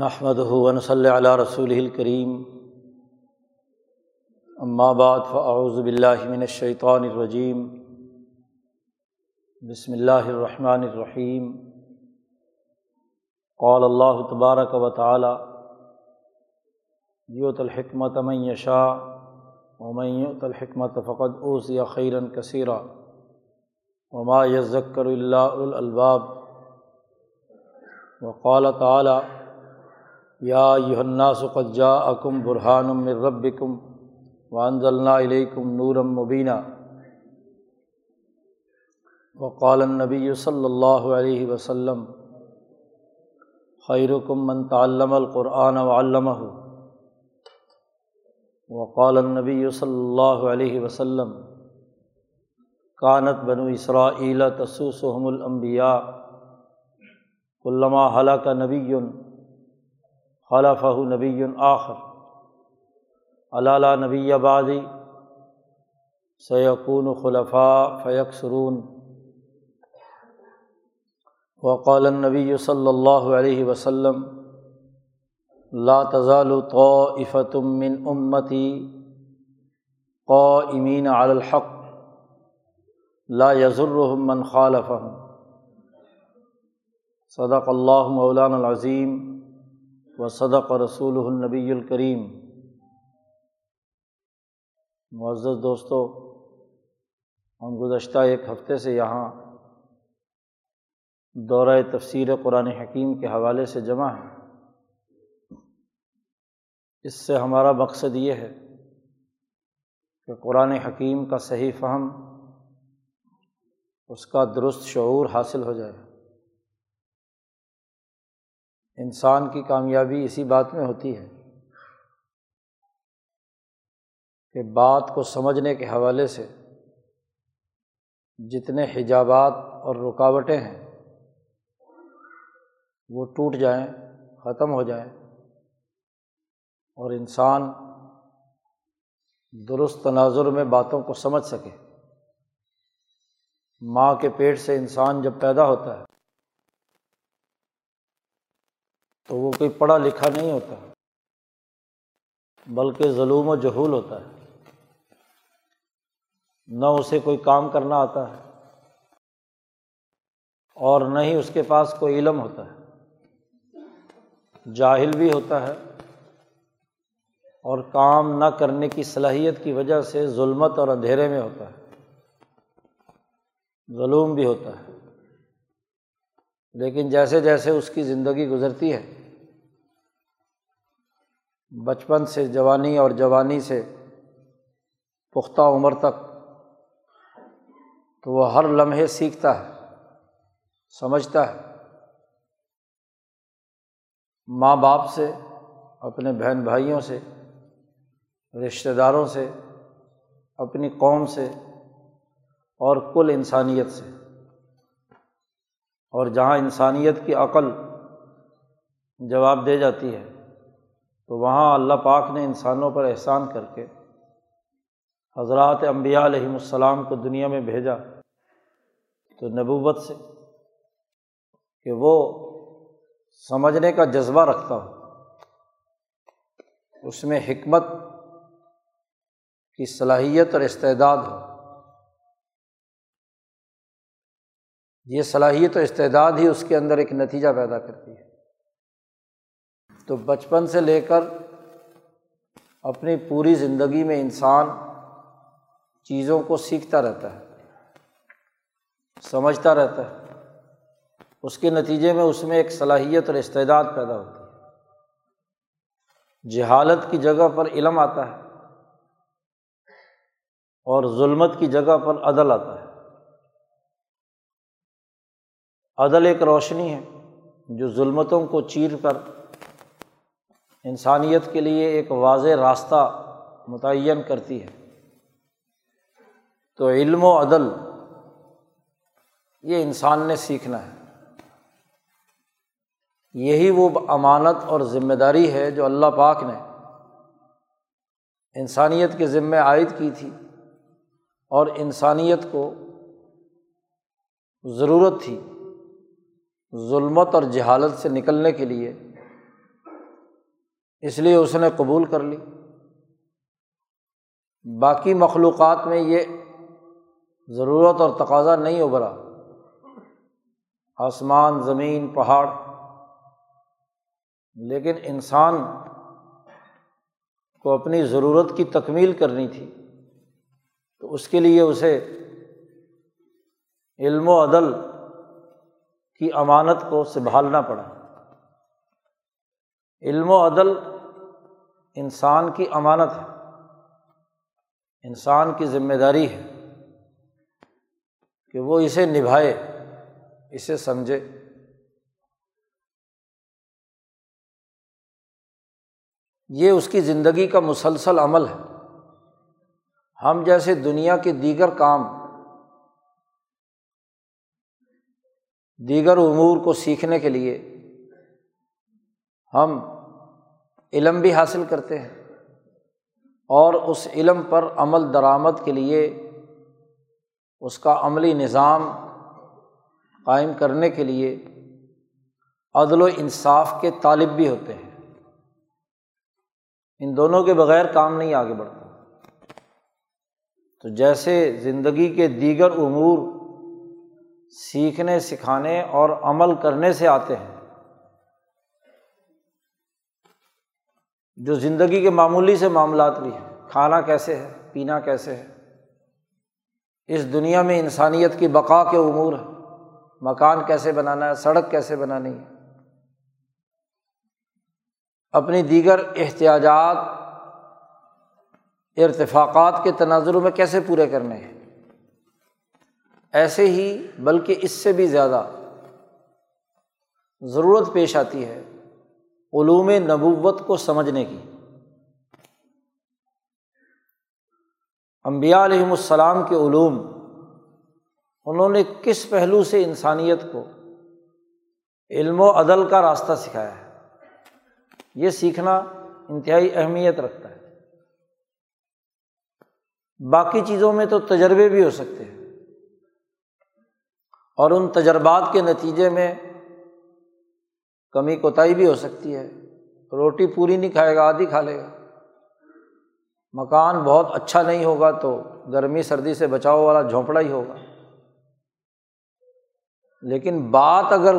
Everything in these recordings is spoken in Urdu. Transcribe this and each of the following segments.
نحمد ہُون صلی علیہ رسول الکریم اما بعد فاعوذ باللہ من الشیطان الرجیم بسم اللہ الرحمن الرحیم قال اللہ تبارک و تعالی یوت الحکمت من یشاء ومن یؤت الحکمت فقد اوسی خیرا کثیرا وما یذکر اللہ الالباب وقال تعالی یا الناس قد جاءکم برہان من ربکم وانزلنا الیکم نورم مبینہ وقال النبی صلی اللہ علیہ وسلم، خیرکم من تعلم القرآن وعلمہ وقال النبی صلی اللہ علیہ وسلم، کانت بنو اسرائیل تسوسحم الانبیاء علامہ حلق نبی خلف نبی آخر. علالہ نبی آبادی سیقون خلفاء فیق سرون وقال النبی صلی اللہ علیہ وسلم، لا تزال طائفة من امتی قائمین علی الحق. لا یضرهم من خالفهم صدق اللہ مولان العظیم. و صدق رسول النبی الکریم۔ معزز دوستوں ہم گزشتہ ایک ہفتے سے یہاں دورۂ تفسیر قرآن حکیم کے حوالے سے جمع ہے اس سے ہمارا مقصد یہ ہے کہ قرآن حکیم کا صحیح فہم، اس کا درست شعور حاصل ہو جائے۔ انسان کی کامیابی اسی بات میں ہوتی ہے کہ بات کو سمجھنے کے حوالے سے جتنے حجابات اور رکاوٹیں ہیں، وہ ٹوٹ جائیں، ختم ہو جائیں اور انسان درست تناظر میں باتوں کو سمجھ سکے۔ ماں کے پیٹ سے انسان جب پیدا ہوتا ہے تو وہ کوئی پڑھا لکھا نہیں ہوتا، بلکہ ظلم و جہول ہوتا ہے۔ نہ اسے کوئی کام کرنا آتا ہے اور نہ ہی اس کے پاس کوئی علم ہوتا ہے۔ جاہل بھی ہوتا ہے اور کام نہ کرنے کی صلاحیت کی وجہ سے ظلمت اور اندھیرے میں ہوتا ہے۔ ظلم بھی ہوتا ہے، لیکن جیسے جیسے اس کی زندگی گزرتی ہے بچپن سے، جوانی اور جوانی سے پختہ عمر تک تو وہ ہر لمحے سیکھتا ہے، سمجھتا ہے۔ ماں باپ سے، اپنے بہن بھائیوں سے، رشتہ داروں سے، اپنی قوم سے اور کل انسانیت سے۔ اور جہاں انسانیت کی عقل جواب دے جاتی ہے تو وہاں اللہ پاک نے انسانوں پر احسان کر کے حضرات امبیا علیہم السلام کو دنیا میں بھیجا تو نبوت سے کہ وہ سمجھنے کا جذبہ رکھتا ہو، اس میں حکمت کی صلاحیت اور استعداد ہو۔ یہ صلاحیت و استعداد ہی اس کے اندر ایک نتیجہ پیدا کرتی ہے۔ تو بچپن سے لے کر اپنی پوری زندگی میں انسان چیزوں کو سیکھتا رہتا ہے، سمجھتا رہتا ہے۔ اس کے نتیجے میں اس میں ایک صلاحیت اور استعداد پیدا ہوتی ہے۔ جہالت کی جگہ پر علم آتا ہے اور ظلمت کی جگہ پر عدل آتا ہے۔ عدل ایک روشنی ہے جو ظلمتوں کو چیر کر انسانیت کے لیے ایک واضح راستہ متعین کرتی ہے۔ تو علم و عدل، یہ انسان نے سیکھنا ہے۔ یہی وہ امانت اور ذمہ داری ہے جو اللہ پاک نے انسانیت کے ذمے عائد کی تھی اور انسانیت کو ضرورت تھی۔ ظلمت اور جہالت سے نکلنے کے لیے اس لیے اس نے قبول کر لی۔ باقی مخلوقات میں یہ ضرورت اور تقاضا نہیں ابھرا۔ آسمان، زمین، پہاڑ۔ لیکن انسان کو اپنی ضرورت کی تکمیل کرنی تھی۔ تو اس کے لیے اسے علم و عدل کی امانت کو سنبھالنا پڑا۔ علم و عدل انسان کی امانت ہے۔ انسان کی ذمہ داری ہے کہ وہ اسے نبھائے، اسے سمجھے۔ یہ اس کی زندگی کا مسلسل عمل ہے۔ ہم جیسے دنیا کے دیگر کام، دیگر امور کو سیکھنے کے لیے ہم علم بھی حاصل کرتے ہیں اور اس علم پر عمل درآمد کے لیے اس کا عملی نظام قائم کرنے کے لیے عدل و انصاف کے طالب بھی ہوتے ہیں۔ ان دونوں کے بغیر کام نہیں آگے بڑھتا۔ تو جیسے زندگی کے دیگر امور سیکھنے، سکھانے اور عمل کرنے سے آتے ہیں جو زندگی کے معمولی سے معاملات بھی ہیں، کھانا کیسے ہے، پینا کیسے ہے۔ اس دنیا میں انسانیت کی بقا کے امور ہے مکان کیسے بنانا ہے، سڑک کیسے بنانی ہے۔ اپنی دیگر احتیاجات، ارتفاقات کے تناظروں میں کیسے پورے کرنے ہیں۔ ایسے ہی، بلکہ اس سے بھی زیادہ ضرورت پیش آتی ہے علوم نبوت کو سمجھنے کی۔ امبیا علیہم السلام کے علوم، انہوں نے کس پہلو سے انسانیت کو علم و عدل کا راستہ سکھایا ہے؟ یہ سیکھنا انتہائی اہمیت رکھتا ہے۔ باقی چیزوں میں تو تجربے بھی ہو سکتے ہیں۔ اور ان تجربات کے نتیجے میں کمی کوتاہی بھی ہو سکتی ہے۔ روٹی پوری نہیں کھائے گا، آدھی کھا لے گا۔ مکان بہت اچھا نہیں ہوگا تو گرمی، سردی سے بچاؤ والا جھونپڑا ہی ہوگا۔ لیکن بات اگر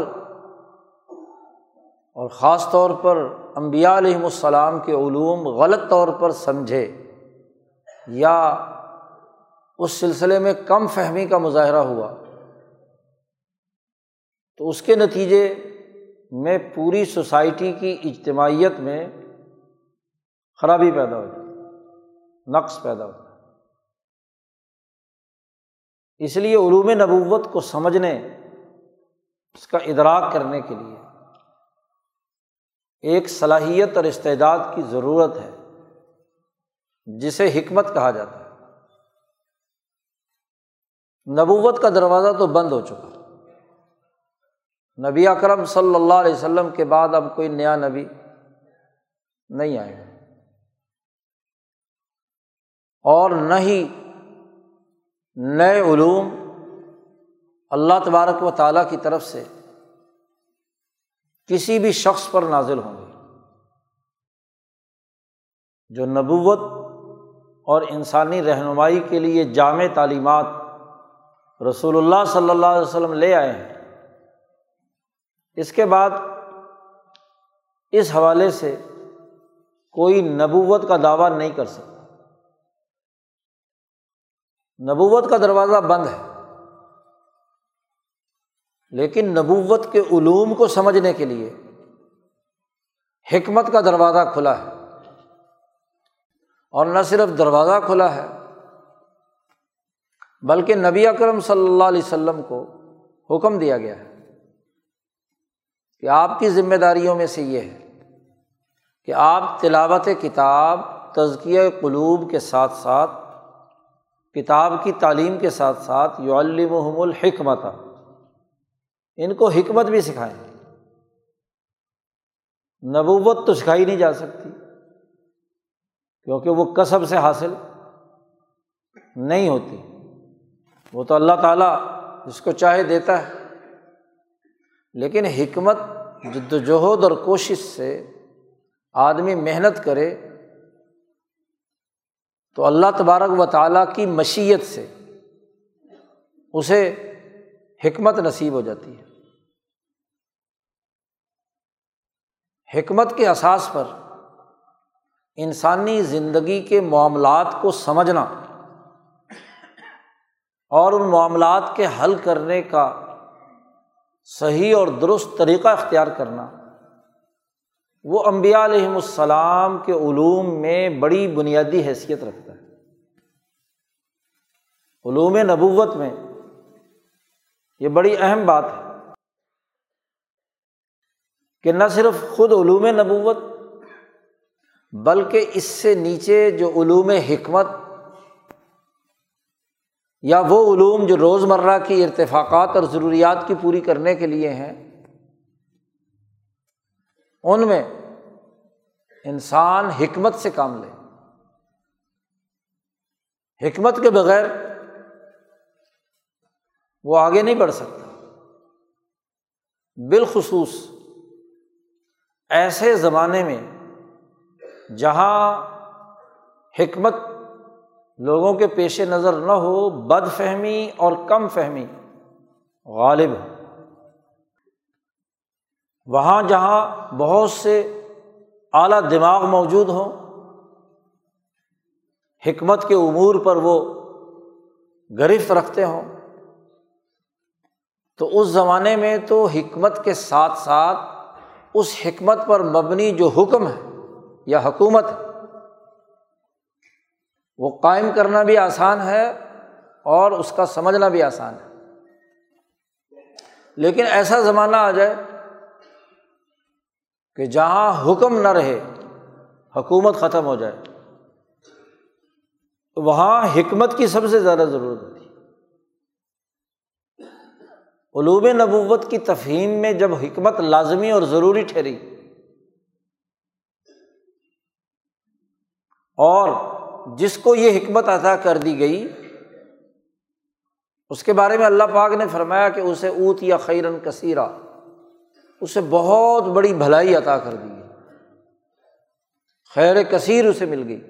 اور خاص طور پر امبیا علیہم السلام کے علوم غلط طور پر سمجھے یا اس سلسلے میں کم فہمی کا مظاہرہ ہوا تو اس کے نتیجے میں پوری سوسائٹی کی اجتماعیت میں خرابی پیدا ہو جاتی نقص پیدا ہوتا ہے۔ اس لیے علوم نبوت کو سمجھنے، اس کا ادراک کرنے کے لیے ایک صلاحیت اور استعداد کی ضرورت ہے، جسے حکمت کہا جاتا ہے۔ نبوت کا دروازہ تو بند ہو چکا۔ نبی اکرم صلی اللہ علیہ وسلم کے بعد اب کوئی نیا نبی نہیں آئے گا اور نہ ہی نئے علوم اللہ تبارک و تعالیٰ کی طرف سے کسی بھی شخص پر نازل ہوں گے۔ جو نبوت اور انسانی رہنمائی کے لیے جامع تعلیمات رسول اللہ صلی اللہ علیہ وسلم لے آئے ہیں اس کے بعد اس حوالے سے کوئی نبوت کا دعویٰ نہیں کر سکتا۔ نبوت کا دروازہ بند ہے، لیکن نبوت کے علوم کو سمجھنے کے لیے حکمت کا دروازہ کھلا ہے۔ اور نہ صرف دروازہ کھلا ہے، بلکہ نبی اکرم صلی اللہ علیہ وسلم کو حکم دیا گیا ہے۔ کہ آپ کی ذمہ داریوں میں سے یہ ہے کہ آپ تلاوت کتاب، تزکیہ قلوب کے ساتھ ساتھ، کتاب کی تعلیم کے ساتھ ساتھ یو الحکمت۔ ان کو حکمت بھی سکھائیں۔ نبوت تو سکھائی نہیں جا سکتی، کیونکہ وہ کسب سے حاصل نہیں ہوتی۔ وہ تو اللہ تعالیٰ جس کو چاہے دیتا ہے۔ لیکن حکمت جد وجہد اور کوشش سے آدمی محنت کرے تو اللہ تبارک و تعالیٰ کی مشیت سے اسے حکمت نصیب ہو جاتی ہے۔ حکمت کے اساس پر انسانی زندگی کے معاملات کو سمجھنا اور ان معاملات کے حل کرنے کا صحیح اور درست طریقہ اختیار کرنا۔ وہ امبیا علیہم السلام کے علوم میں بڑی بنیادی حیثیت رکھتا ہے۔ علوم نبوت میں یہ بڑی اہم بات ہے کہ نہ صرف خود علوم نبوت بلکہ اس سے نیچے جو علوم حکمت یا وہ علوم جو روز مرہ کی ارتفاقات اور ضروریات کی پوری کرنے کے لیے ہیں، ان میں انسان حکمت سے کام لے۔ حکمت کے بغیر وہ آگے نہیں بڑھ سکتا۔ بالخصوص ایسے زمانے میں جہاں حکمت لوگوں کے پیش نظر نہ ہو، بد فہمی اور کم فہمی، غالب ہو۔ وہاں جہاں بہت سے اعلیٰ دماغ موجود ہوں، حکمت کے امور پر وہ گرفت رکھتے ہوں، تو اس زمانے میں تو حکمت کے ساتھ ساتھ اس حکمت پر مبنی جو حکم ہے یا حکومت ہے وہ قائم کرنا بھی آسان ہے اور اس کا سمجھنا بھی آسان ہے۔ لیکن ایسا زمانہ آ جائے کہ جہاں حکم نہ رہے، حکومت ختم ہو جائے تو وہاں حکمت کی سب سے زیادہ ضرورت ہوتی علوم نبوت کی تفہیم میں جب حکمت لازمی اور ضروری ٹھہری اور جس کو یہ حکمت عطا کر دی گئی، اس کے بارے میں اللہ پاک نے فرمایا کہ اسے اوت یا خیرن کثیرہ اسے بہت بڑی بھلائی عطا کر دی گئی۔ خیر کثیر اسے مل گئی۔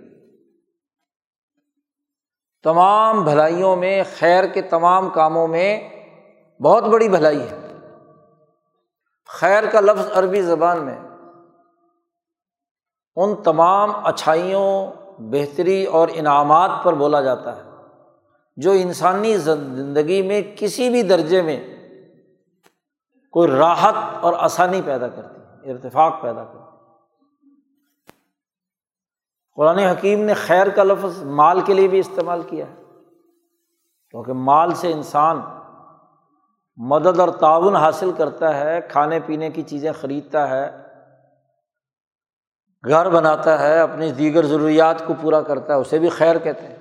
تمام بھلائیوں میں، خیر کے تمام کاموں میں بہت بڑی بھلائی ہے۔ خیر کا لفظ عربی زبان میں، ان تمام اچھائیوں بہتری اور انعامات پر بولا جاتا ہے، جو انسانی زندگی میں کسی بھی درجے میں کوئی راحت اور آسانی پیدا کرتی ہے، ارتفاق پیدا کرتی قرآن حکیم نے خیر کا لفظ مال کے لیے بھی استعمال کیا ہے، کیونکہ مال سے انسان مدد اور تعاون حاصل کرتا ہے، کھانے پینے کی چیزیں خریدتا ہے گھر بناتا ہے، اپنی دیگر ضروریات کو پورا کرتا ہے، اسے بھی خیر کہتے ہیں۔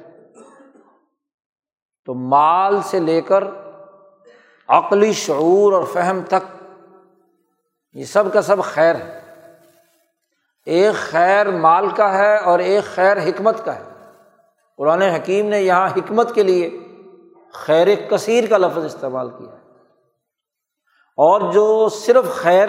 تو مال سے لے کر عقلی شعور اور فہم تک یہ سب کا سب خیر ہے۔ ایک خیر مال کا ہے اور ایک خیر حکمت کا ہے۔ قرآن حکیم نے یہاں حکمت کے لیے خیر کثیر کا لفظ استعمال کیا ہے۔ اور جو صرف خیر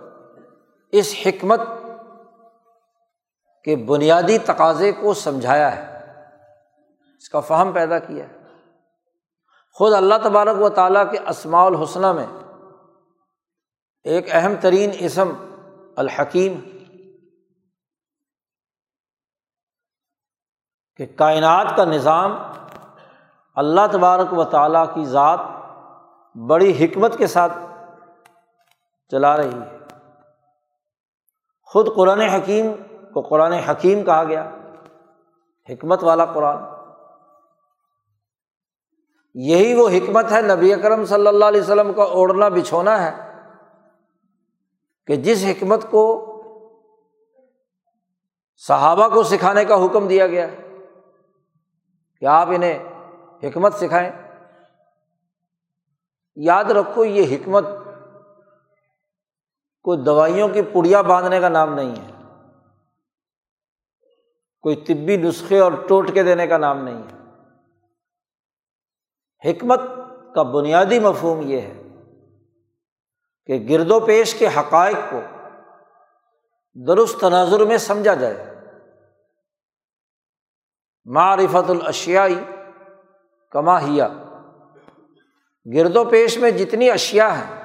اس حکمت کے بنیادی تقاضے کو سمجھایا ہے، اس کا فہم پیدا کیا ہے۔ خود اللہ تبارک و تعالیٰ کے اسماع الحسنہ میں ایک اہم ترین اسم الحکیم کہ کائنات کا نظام اللہ تبارک و تعالیٰ کی ذات بڑی حکمت کے ساتھ چلا رہی ہے۔ خود قرآن حکیم کو قرآن حکیم کہا گیا۔ حکمت والا قرآن۔ یہی وہ حکمت ہے نبی اکرم صلی اللہ علیہ وسلم کا اوڑھنا بچھونا ہے کہ جس حکمت کو صحابہ کو سکھانے کا حکم دیا گیا ہے کہ آپ انہیں حکمت سکھائیں۔ یاد رکھو یہ حکمت کوئی دوائیوں کی پڑیا باندھنے کا نام نہیں ہے۔ کوئی طبی نسخے اور ٹوٹ کے دینے کا نام نہیں ہے۔ حکمت کا بنیادی مفہوم یہ ہے کہ گرد و پیش کے حقائق کو درست تناظر میں سمجھا جائے۔ معرفت الاشیائی کما ہیا۔ گرد و پیش میں جتنی اشیا ہیں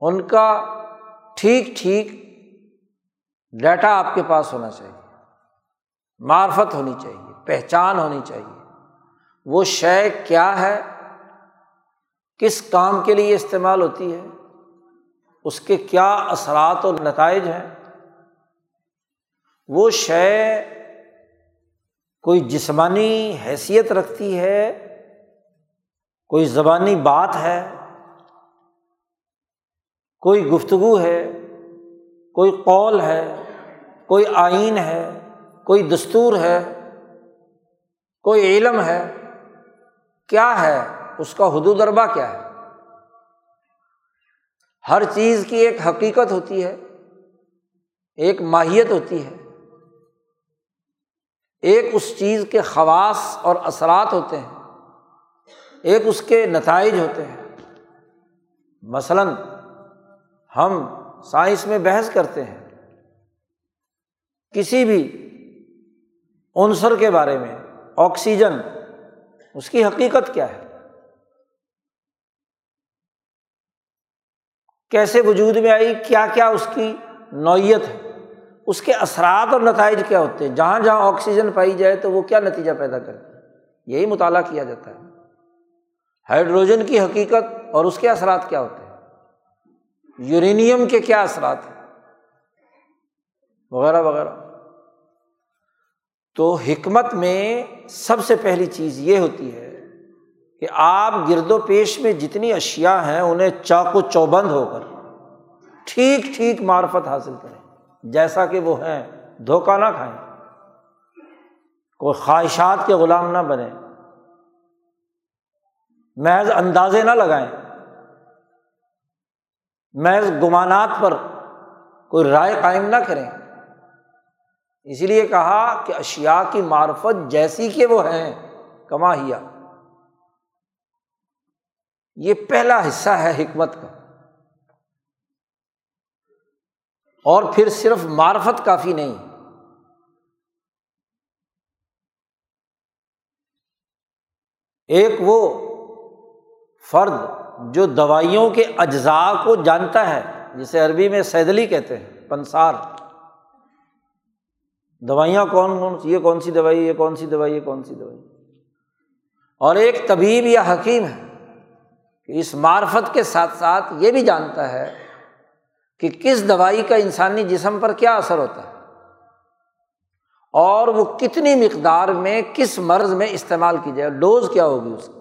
ان کا ٹھیک ٹھیک ڈیٹا آپ کے پاس ہونا چاہیے۔ معرفت ہونی چاہیے، پہچان ہونی چاہیے۔ وہ شے کیا ہے؟ کس کام کے لیے استعمال ہوتی ہے؟ اس کے کیا اثرات اور نتائج ہیں؟ وہ شے کوئی جسمانی حیثیت رکھتی ہے؟ کوئی زبانی بات ہے؟ کوئی گفتگو ہے، کوئی قول ہے، کوئی آئین ہے، کوئی دستور ہے، کوئی علم ہے، کیا ہے، اس کا حدود اربا کیا ہے؟ ہر چیز کی ایک حقیقت ہوتی ہے، ایک ماہیت ہوتی ہے۔ ایک اس چیز کے خواص اور اثرات ہوتے ہیں، ایک اس کے نتائج ہوتے ہیں۔ مثلاً ہم سائنس میں بحث کرتے ہیں کسی بھی عنصر کے بارے میں، آکسیجن، اس کی حقیقت کیا ہے؟ کیسے وجود میں آئی؟ کیا کیا اس کی نوعیت ہے؟ اس کے اثرات اور نتائج کیا ہوتے ہیں؟ جہاں جہاں آکسیجن پائی جائے تو وہ کیا نتیجہ پیدا کرتی ہے؟ یہی مطالعہ کیا جاتا ہے۔ ہائیڈروجن کی حقیقت اور اس کے اثرات کیا ہوتے ہیں؟ یورینیم کے کیا اثرات ہیں؟ وغیرہ وغیرہ۔ تو حکمت میں سب سے پہلی چیز یہ ہوتی ہے کہ آپ گرد و پیش میں جتنی اشیا ہیں، انہیں چاق و چوبند ہو کر ٹھیک ٹھیک معرفت حاصل کریں۔ جیسا کہ وہ ہیں، دھوکہ نہ کھائیں۔ کوئی خواہشات کے غلام نہ بنے محض اندازے نہ لگائیں۔ محض گمانات پر کوئی رائے قائم نہ کریں۔ اسی لیے کہا کہ اشیا کی معرفت جیسی کہ وہ ہیں، کما ہیا۔ یہ پہلا حصہ ہے حکمت کا۔ اور پھر صرف معرفت کافی نہیں۔ ایک وہ فرد جو دوائیوں کے اجزاء کو جانتا ہے، جسے عربی میں سیدلی کہتے ہیں، پنسار۔ دوائیاں کون کون سی؟ یہ کون سی دوائی، یہ کون سی دوائی، یہ کون سی دوائی؟ اور ایک طبیب یا حکیم ہے کہ اس معرفت کے ساتھ ساتھ یہ بھی جانتا ہے کہ کس دوائی کا انسانی جسم پر کیا اثر ہوتا ہے اور وہ کتنی مقدار میں کس مرض میں استعمال کی جائے ڈوز کیا ہوگی اس کی۔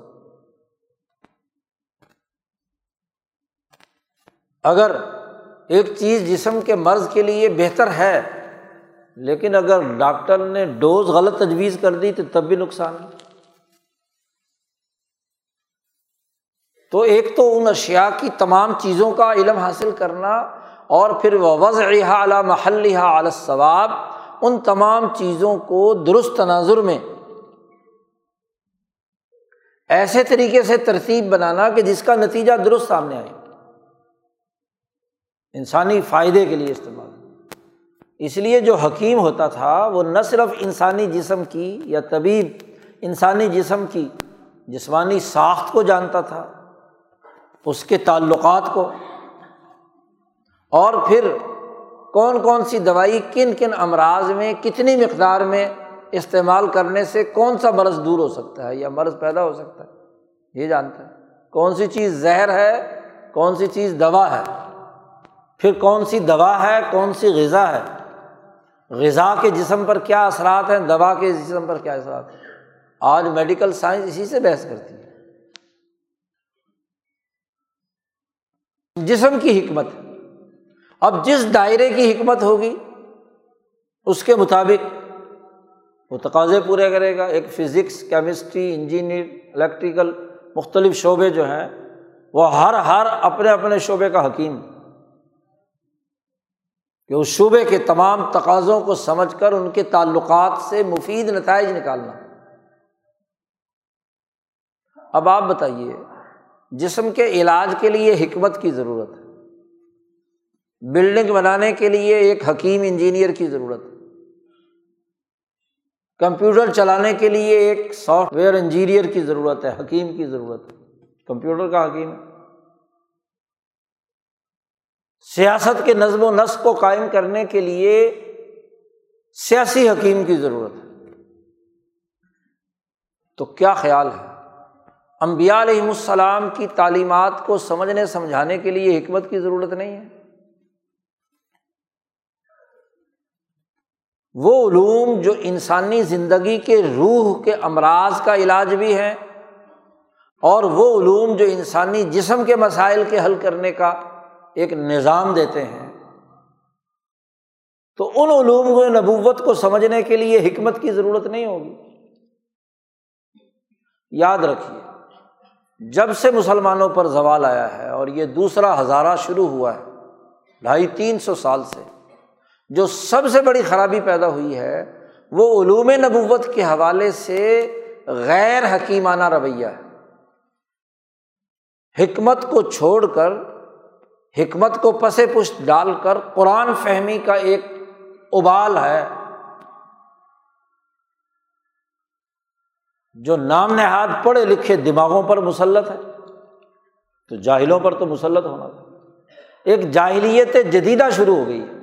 اگر ایک چیز جسم کے مرض کے لیے بہتر ہے، لیکن اگر ڈاکٹر نے ڈوز غلط تجویز کر دی تو تب بھی نقصان ہے۔ تو ایک تو ان اشیا کی تمام چیزوں کا علم حاصل کرنا اور پھر وض اعلیٰ محل اعلی ثواب ان تمام چیزوں کو درست تناظر میں ایسے طریقے سے ترتیب بنانا کہ جس کا نتیجہ درست سامنے آئے۔ انسانی فائدے کے لیے استعمال۔ اس لیے جو حکیم ہوتا تھا، وہ نہ صرف انسانی جسم کی یا طبیب، انسانی جسم کی جسمانی ساخت کو جانتا تھا، اس کے تعلقات کو۔ اور پھر کون کون سی دوائی کن کن امراض میں، کتنی مقدار میں استعمال کرنے سے کون سا مرض دور ہو سکتا ہے یا مرض پیدا ہو سکتا ہے، یہ جانتا ہے۔ کون سی چیز زہر ہے، کون سی چیز دوا ہے۔ پھر کون سی دوا ہے، کون سی غذا ہے؟ غذا کے جسم پر کیا اثرات ہیں؟ دوا کے جسم پر کیا اثرات ہیں؟ آج میڈیکل سائنس اسی سے بحث کرتی ہے۔ جسم کی حکمت۔ اب جس دائرے کی حکمت ہوگی، اس کے مطابق وہ تقاضے پورے کرے گا۔ ایک فزکس، کیمسٹری، انجینئر، الیکٹریکل مختلف شعبے جو ہیں، وہ ہر ہر اپنے اپنے شعبے کا حکیم۔ کہ اس شعبے کے تمام تقاضوں کو سمجھ کر ان کے تعلقات سے مفید نتائج نکالنا۔ اب آپ بتائیے، جسم کے علاج کے لیے حکمت کی ضرورت ہے۔ بلڈنگ بنانے کے لیے ایک حکیم انجینئر کی ضرورت ہے۔ کمپیوٹر چلانے کے لیے ایک سافٹ ویئر انجینئر کی ضرورت ہے، حکیم کی ضرورت ہے۔ کمپیوٹر کا حکیم ہے۔ سیاست کے نظم و نسق کو قائم کرنے کے لیے سیاسی حکیم کی ضرورت ہے۔ تو کیا خیال ہے؟ امبیا علیہم السلام کی تعلیمات کو سمجھنے، سمجھانے کے لیے حکمت کی ضرورت نہیں ہے۔ وہ علوم جو انسانی زندگی کے روح کے امراض کا علاج بھی ہے اور وہ علوم جو انسانی جسم کے مسائل کے حل کرنے کا ایک نظام دیتے ہیں۔ تو ان علوم کو نبوت کو سمجھنے کے لیے حکمت کی ضرورت نہیں ہوگی۔ یاد رکھیے، جب سے مسلمانوں پر زوال آیا ہے اور یہ دوسرا ہزارہ شروع ہوا ہے، ڈھائی تین سو سال سے، جو سب سے بڑی خرابی پیدا ہوئی ہے، وہ علوم نبوت کے حوالے سے غیر حکیمانہ رویہ ہے۔ حکمت کو چھوڑ کر حکمت کو پس پشت ڈال کر قرآن فہمی کا ایک ابال ہے جو نام نہاد پڑھے لکھے دماغوں پر مسلط ہے، تو جاہلوں پر تو مسلط ہونا۔ تھا ایک جاہلیت جدیدہ شروع ہو گئی۔ ہے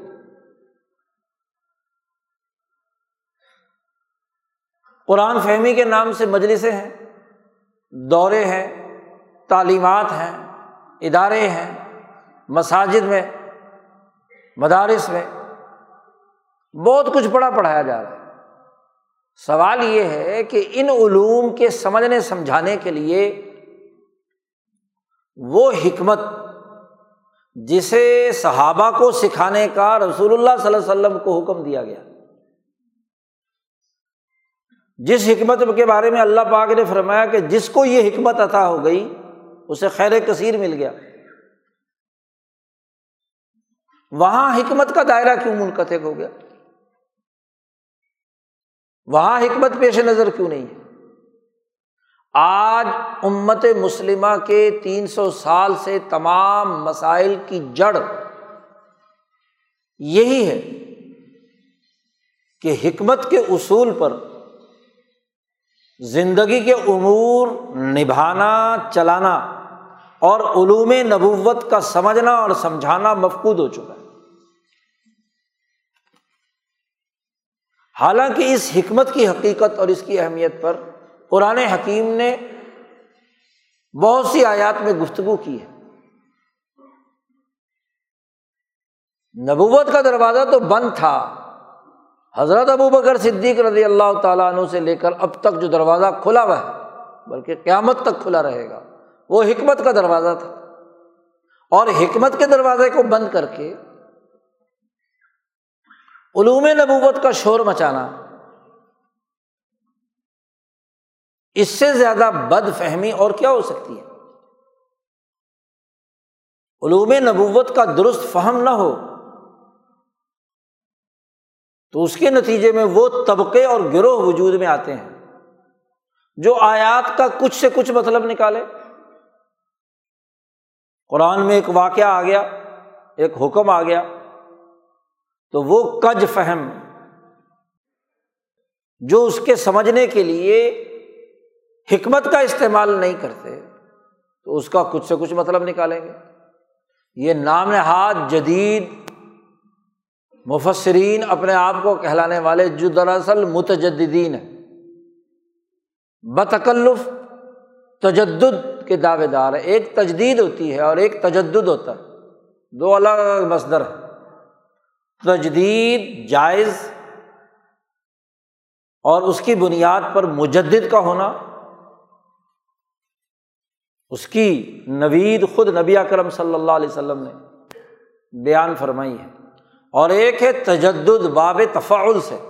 قرآن فہمی کے نام سے مجلسیں ہیں، دورے ہیں، تعلیمات ہیں، ادارے ہیں۔ مساجد میں، مدارس میں بہت کچھ پڑھا پڑھایا جا رہا ہے۔ سوال یہ ہے کہ ان علوم کے سمجھنے، سمجھانے کے لیے وہ حکمت جسے صحابہ کو سکھانے کا رسول اللہ صلی اللہ علیہ وسلم کو حکم دیا گیا۔ جس حکمت کے بارے میں اللہ پاک نے فرمایا کہ جس کو یہ حکمت عطا ہو گئی، اسے خیر کثیر مل گیا۔ وہاں حکمت کا دائرہ کیوں منقطع ہو گیا؟ وہاں حکمت پیش نظر کیوں نہیں ہے؟ آج امت مسلمہ کے تین سو سال سے تمام مسائل کی جڑ یہی ہے کہ حکمت کے اصول پر زندگی کے امور نبھانا، چلانا اور علوم نبوت کا سمجھنا اور سمجھانا مفقود ہو چکا ہے۔ حالانکہ اس حکمت کی حقیقت اور اس کی اہمیت پر قرآن حکیم نے بہت سی آیات میں گفتگو کی ہے۔ نبوت کا دروازہ تو بند تھا۔ حضرت ابو بکر صدیق رضی اللہ تعالیٰ عنہ سے لے کر اب تک جو دروازہ کھلا ہوا ہے، بلکہ قیامت تک کھلا رہے گا، وہ حکمت کا دروازہ تھا۔ اور حکمت کے دروازے کو بند کر کے علوم نبوت کا شور مچانا۔ اس سے زیادہ بد فہمی اور کیا ہو سکتی ہے؟ علوم نبوت کا درست فہم نہ ہو، تو اس کے نتیجے میں وہ طبقے اور گروہ وجود میں آتے ہیں جو آیات کا کچھ سے کچھ مطلب نکالے۔ قرآن میں ایک واقعہ آ گیا، ایک حکم آ گیا۔ تو وہ کج فہم، جو اس کے سمجھنے کے لیے حکمت کا استعمال نہیں کرتے، تو اس کا کچھ سے کچھ مطلب نکالیں گے۔ یہ نام نہاد جدید مفسرین اپنے آپ کو کہلانے والے جو دراصل متجدین ہیں۔ بتکلف، تجدد کے دعوے دار ہے ایک تجدید ہوتی ہے اور ایک تجدد ہوتا ہے۔ دو الگ الگ مصدر ہے تجدید جائز اور اس کی بنیاد پر مجدد کا ہونا، اس کی نوید خود نبی اکرم صلی اللہ علیہ وسلم نے بیان فرمائی ہے۔ اور ایک ہے تجدد باب تفاعل سے۔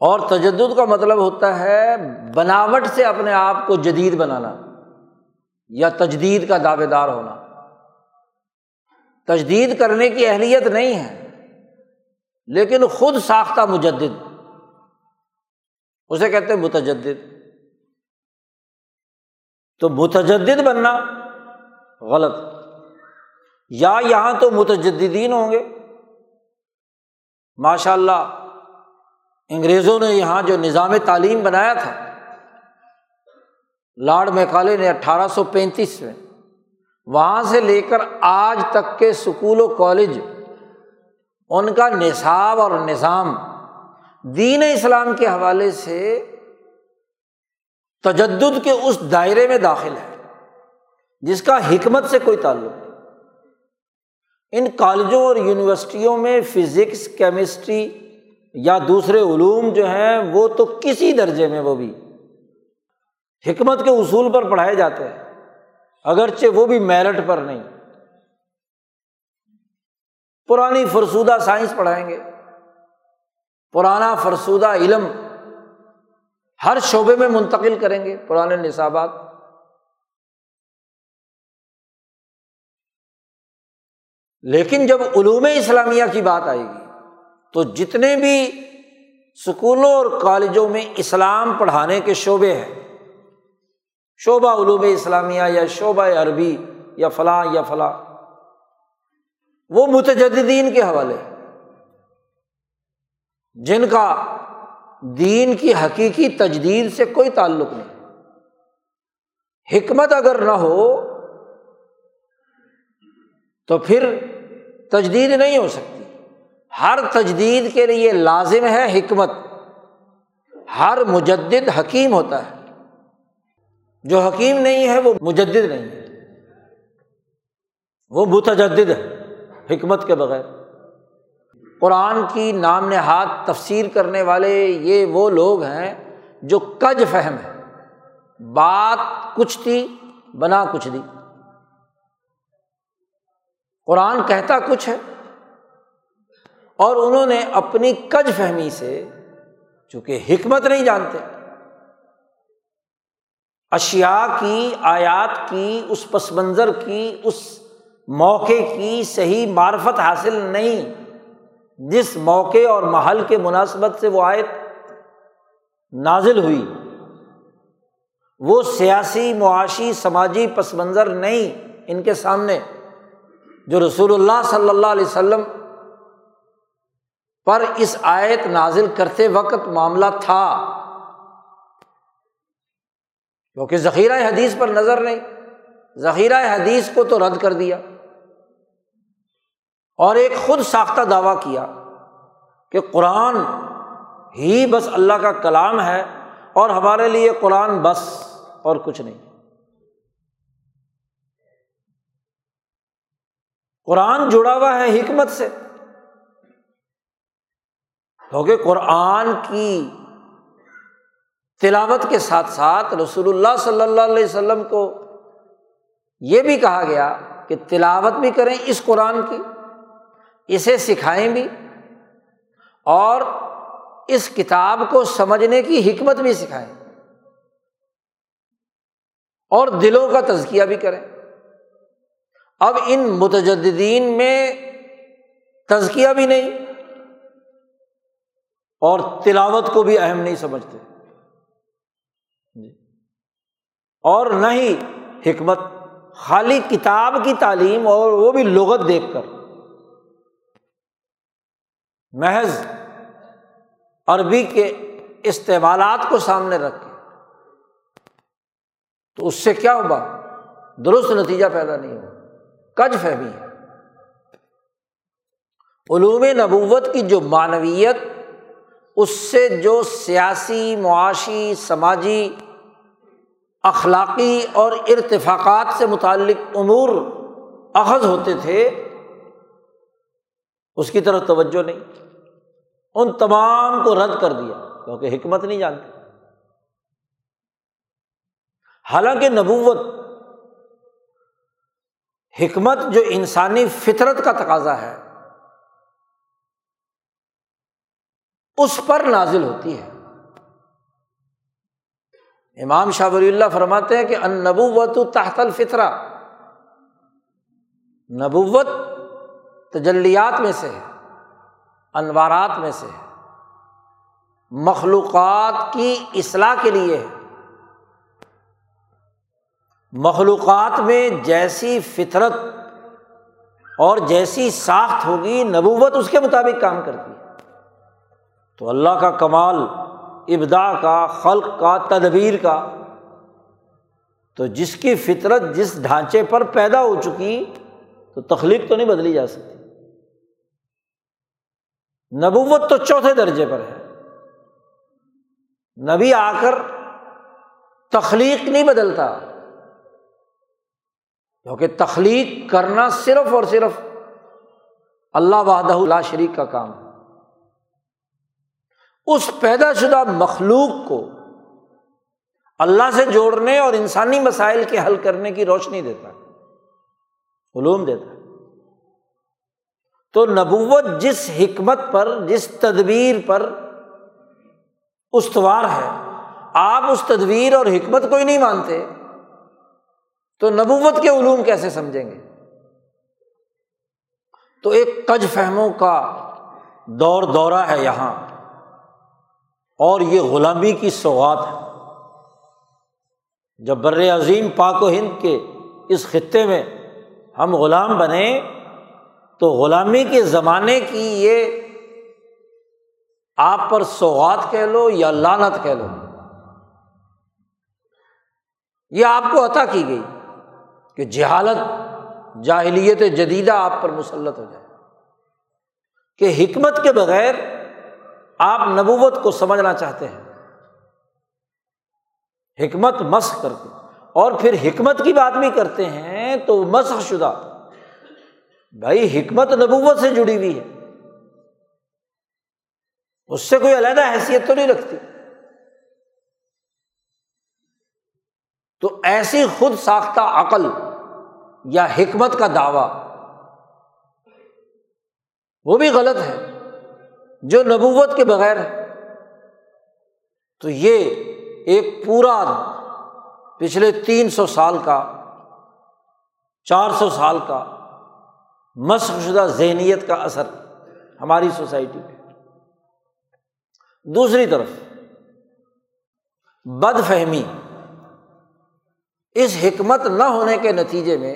اور تجدد کا مطلب ہوتا ہے بناوٹ سے اپنے آپ کو جدید بنانا یا تجدید کا دعوے دار ہونا۔ تجدید کرنے کی اہلیت نہیں ہے، لیکن خود ساختہ مجدد، اسے کہتے ہیں متجدد۔ تو متجدد بننا غلط۔ یا یہاں تو متجدین ہوں گے۔ ماشاء اللہ انگریزوں نے یہاں جو نظام تعلیم بنایا تھا لارڈ میکالے نے اٹھارہ سو پینتیس میں وہاں سے لے کر آج تک کے اسکول و کالج، ان کا نصاب اور نظام دین اسلام کے حوالے سے تجدد کے اس دائرے میں داخل ہے، جس کا حکمت سے کوئی تعلق نہیں۔ ان کالجوں اور یونیورسٹیوں میں فزکس، کیمسٹری یا دوسرے علوم جو ہیں، وہ تو کسی درجے میں وہ بھی حکمت کے اصول پر پڑھائے جاتے ہیں۔ اگرچہ وہ بھی میرٹ پر نہیں۔ پرانی فرسودہ سائنس پڑھائیں گے۔ پرانا فرسودہ علم ہر شعبے میں منتقل کریں گے، پرانے نصابات۔ لیکن جب علوم اسلامیہ کی بات آئے گی، تو جتنے بھی اسکولوں اور کالجوں میں اسلام پڑھانے کے شعبے ہیں شعبہ علوم اسلامیہ یا شعبہ عربی یا فلاں یا فلاں، وہ متجدین کے حوالے۔ جن کا دین کی حقیقی تجدید سے کوئی تعلق نہیں۔ حکمت اگر نہ ہو، تو پھر تجدید نہیں ہو سکتی۔ ہر تجدید کے لیے لازم ہے حکمت۔ ہر مجدد حکیم ہوتا ہے۔ جو حکیم نہیں ہے وہ مجدد نہیں ہے۔ وہ متجدد ہے، حکمت کے بغیر۔ قرآن کی نام نہاد تفسیر کرنے والے یہ وہ لوگ ہیں جو کج فہم ہے۔ بات کچھ تھی، بنا کچھ دی۔ قرآن کہتا کچھ ہے اور انہوں نے اپنی کج فہمی سے، چونکہ حکمت نہیں جانتے اشیا کی، آیات کی، اس پس منظر کی، اس موقع کی صحیح معرفت حاصل نہیں۔ جس موقع اور محل کے مناسبت سے وہ آیت نازل ہوئی۔ وہ سیاسی، معاشی، سماجی پس منظر نہیں ان کے سامنے۔ جو رسول اللہ صلی اللہ علیہ وسلم پر اس آیت نازل کرتے وقت معاملہ تھا۔ کیونکہ ذخیرہ حدیث پر نظر نہیں، ذخیرہ حدیث کو تو رد کر دیا۔ اور ایک خود ساختہ دعویٰ کیا کہ قرآن ہی بس اللہ کا کلام ہے اور ہمارے لیے قرآن بس اور کچھ نہیں۔ قرآن جڑا ہوا ہے حکمت سے۔ کیونکہ قرآن کی تلاوت کے ساتھ ساتھ رسول اللہ صلی اللہ علیہ وسلم کو یہ بھی کہا گیا کہ تلاوت بھی کریں اس قرآن کی، اسے سکھائیں بھی اور اس کتاب کو سمجھنے کی حکمت بھی سکھائیں اور دلوں کا تزکیہ بھی کریں۔ اب ان متجدین میں تزکیہ بھی نہیں اور تلاوت کو بھی اہم نہیں سمجھتے جی۔ اور نہ ہی حکمت، خالی کتاب کی تعلیم اور وہ بھی لغت دیکھ کر۔ محض عربی کے استعمالات کو سامنے رکھ کے۔ تو اس سے کیا ہوگا درست نتیجہ پیدا نہیں ہوگا کج فہمی ہے۔ علوم نبوت کی جو معنویت، اس سے جو سیاسی، معاشی، سماجی اخلاقی اور ارتفاقات سے متعلق امور اخذ ہوتے تھے، اس کی طرف توجہ نہیں۔ ان تمام کو رد کر دیا، کیونکہ حکمت نہیں جانتے۔ حالانکہ نبوت حکمت جو انسانی فطرت کا تقاضا ہے، اس پر نازل ہوتی ہے۔ امام شاہ ولی اللہ فرماتے ہیں کہ ان نبوت تحت الفطرہ۔ نبوت تجلیات میں سے ہے، انوارات میں سے ہے۔ مخلوقات کی اصلاح کے لیے ہے۔ مخلوقات میں جیسی فطرت اور جیسی ساخت ہوگی، نبوت اس کے مطابق کام کرتی ہے۔ تو اللہ کا کمال ابدا کا، خلق کا، تدبیر کا۔ تو جس کی فطرت جس ڈھانچے پر پیدا ہو چکی، تو تخلیق تو نہیں بدلی جا سکتی۔ نبوت تو چوتھے درجے پر ہے۔ نبی آ کر تخلیق نہیں بدلتا۔ کیونکہ تخلیق کرنا صرف اور صرف اللہ وحدہ اللہ شریک کا کام ہے۔ اس پیدا شدہ مخلوق کو اللہ سے جوڑنے اور انسانی مسائل کے حل کرنے کی روشنی دیتا ہے، علوم دیتا ہے۔ تو نبوت جس حکمت پر، جس تدبیر پر استوار ہے، آپ اس تدبیر اور حکمت کو ہی نہیں مانتے، تو نبوت کے علوم کیسے سمجھیں گے؟ تو ایک کج فہموں کا دور دورہ ہے یہاں۔ اور یہ غلامی کی سوغات ہے۔ جب بر عظیم پاک و ہند کے اس خطے میں ہم غلام بنے، تو غلامی کے زمانے کی یہ آپ پر سوغات کہہ لو یا لانت کہہ لو۔ یہ آپ کو عطا کی گئی کہ جہالت، جاہلیت جدیدہ آپ پر مسلط ہو جائے۔ کہ حکمت کے بغیر آپ نبوت کو سمجھنا چاہتے ہیں۔ حکمت مسق کر کے اور پھر حکمت کی بات بھی کرتے ہیں تو مسق شدہ۔ بھائی، حکمت نبوت سے جڑی ہوئی ہے۔ اس سے کوئی علیحدہ حیثیت تو نہیں رکھتی۔ تو ایسی خود ساختہ عقل یا حکمت کا دعوی، وہ بھی غلط ہے۔ جو نبوت کے بغیر ہے۔ تو یہ ایک پورا پچھلے تین سو سال کا، چار سو سال کا مشق شدہ ذہنیت کا اثر ہماری سوسائٹی پہ۔ دوسری طرف بد فہمی اس حکمت نہ ہونے کے نتیجے میں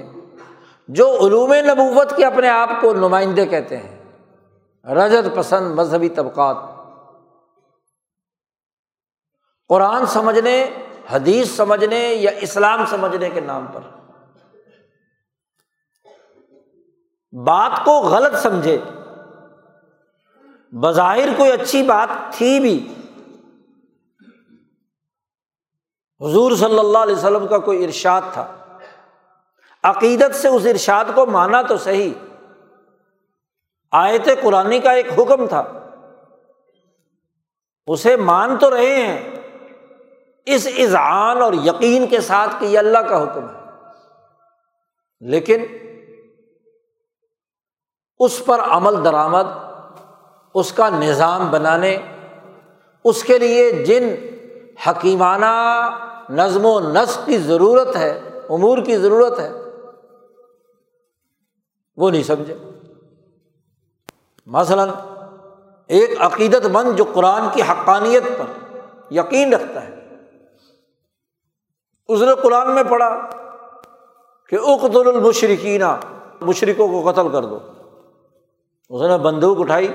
جو علوم نبوت کے اپنے آپ کو نمائندے کہتے ہیں رجت پسند مذہبی طبقات۔ قرآن سمجھنے، حدیث سمجھنے یا اسلام سمجھنے کے نام پر۔ بات کو غلط سمجھے۔ بظاہر کوئی اچھی بات تھی بھی۔ حضور صلی اللہ علیہ وسلم کا کوئی ارشاد تھا۔ عقیدت سے اس ارشاد کو مانا تو صحیح۔ آیت قرآن کا ایک حکم تھا۔ اسے مان تو رہے ہیں۔ اس اذعان اور یقین کے ساتھ کہ یہ اللہ کا حکم ہے۔ لیکن اس پر عمل درآمد، اس کا نظام بنانے، اس کے لیے جن حکیمانہ نظم و نسق کی ضرورت ہے، امور کی ضرورت ہے، وہ نہیں سمجھے۔ مثلاً ایک عقیدت مند جو قرآن کی حقانیت پر یقین رکھتا ہے۔ اس نے قرآن میں پڑھا کہ اقتل المشرقینہ مشرقوں کو قتل کر دو۔ اس نے بندوق اٹھائی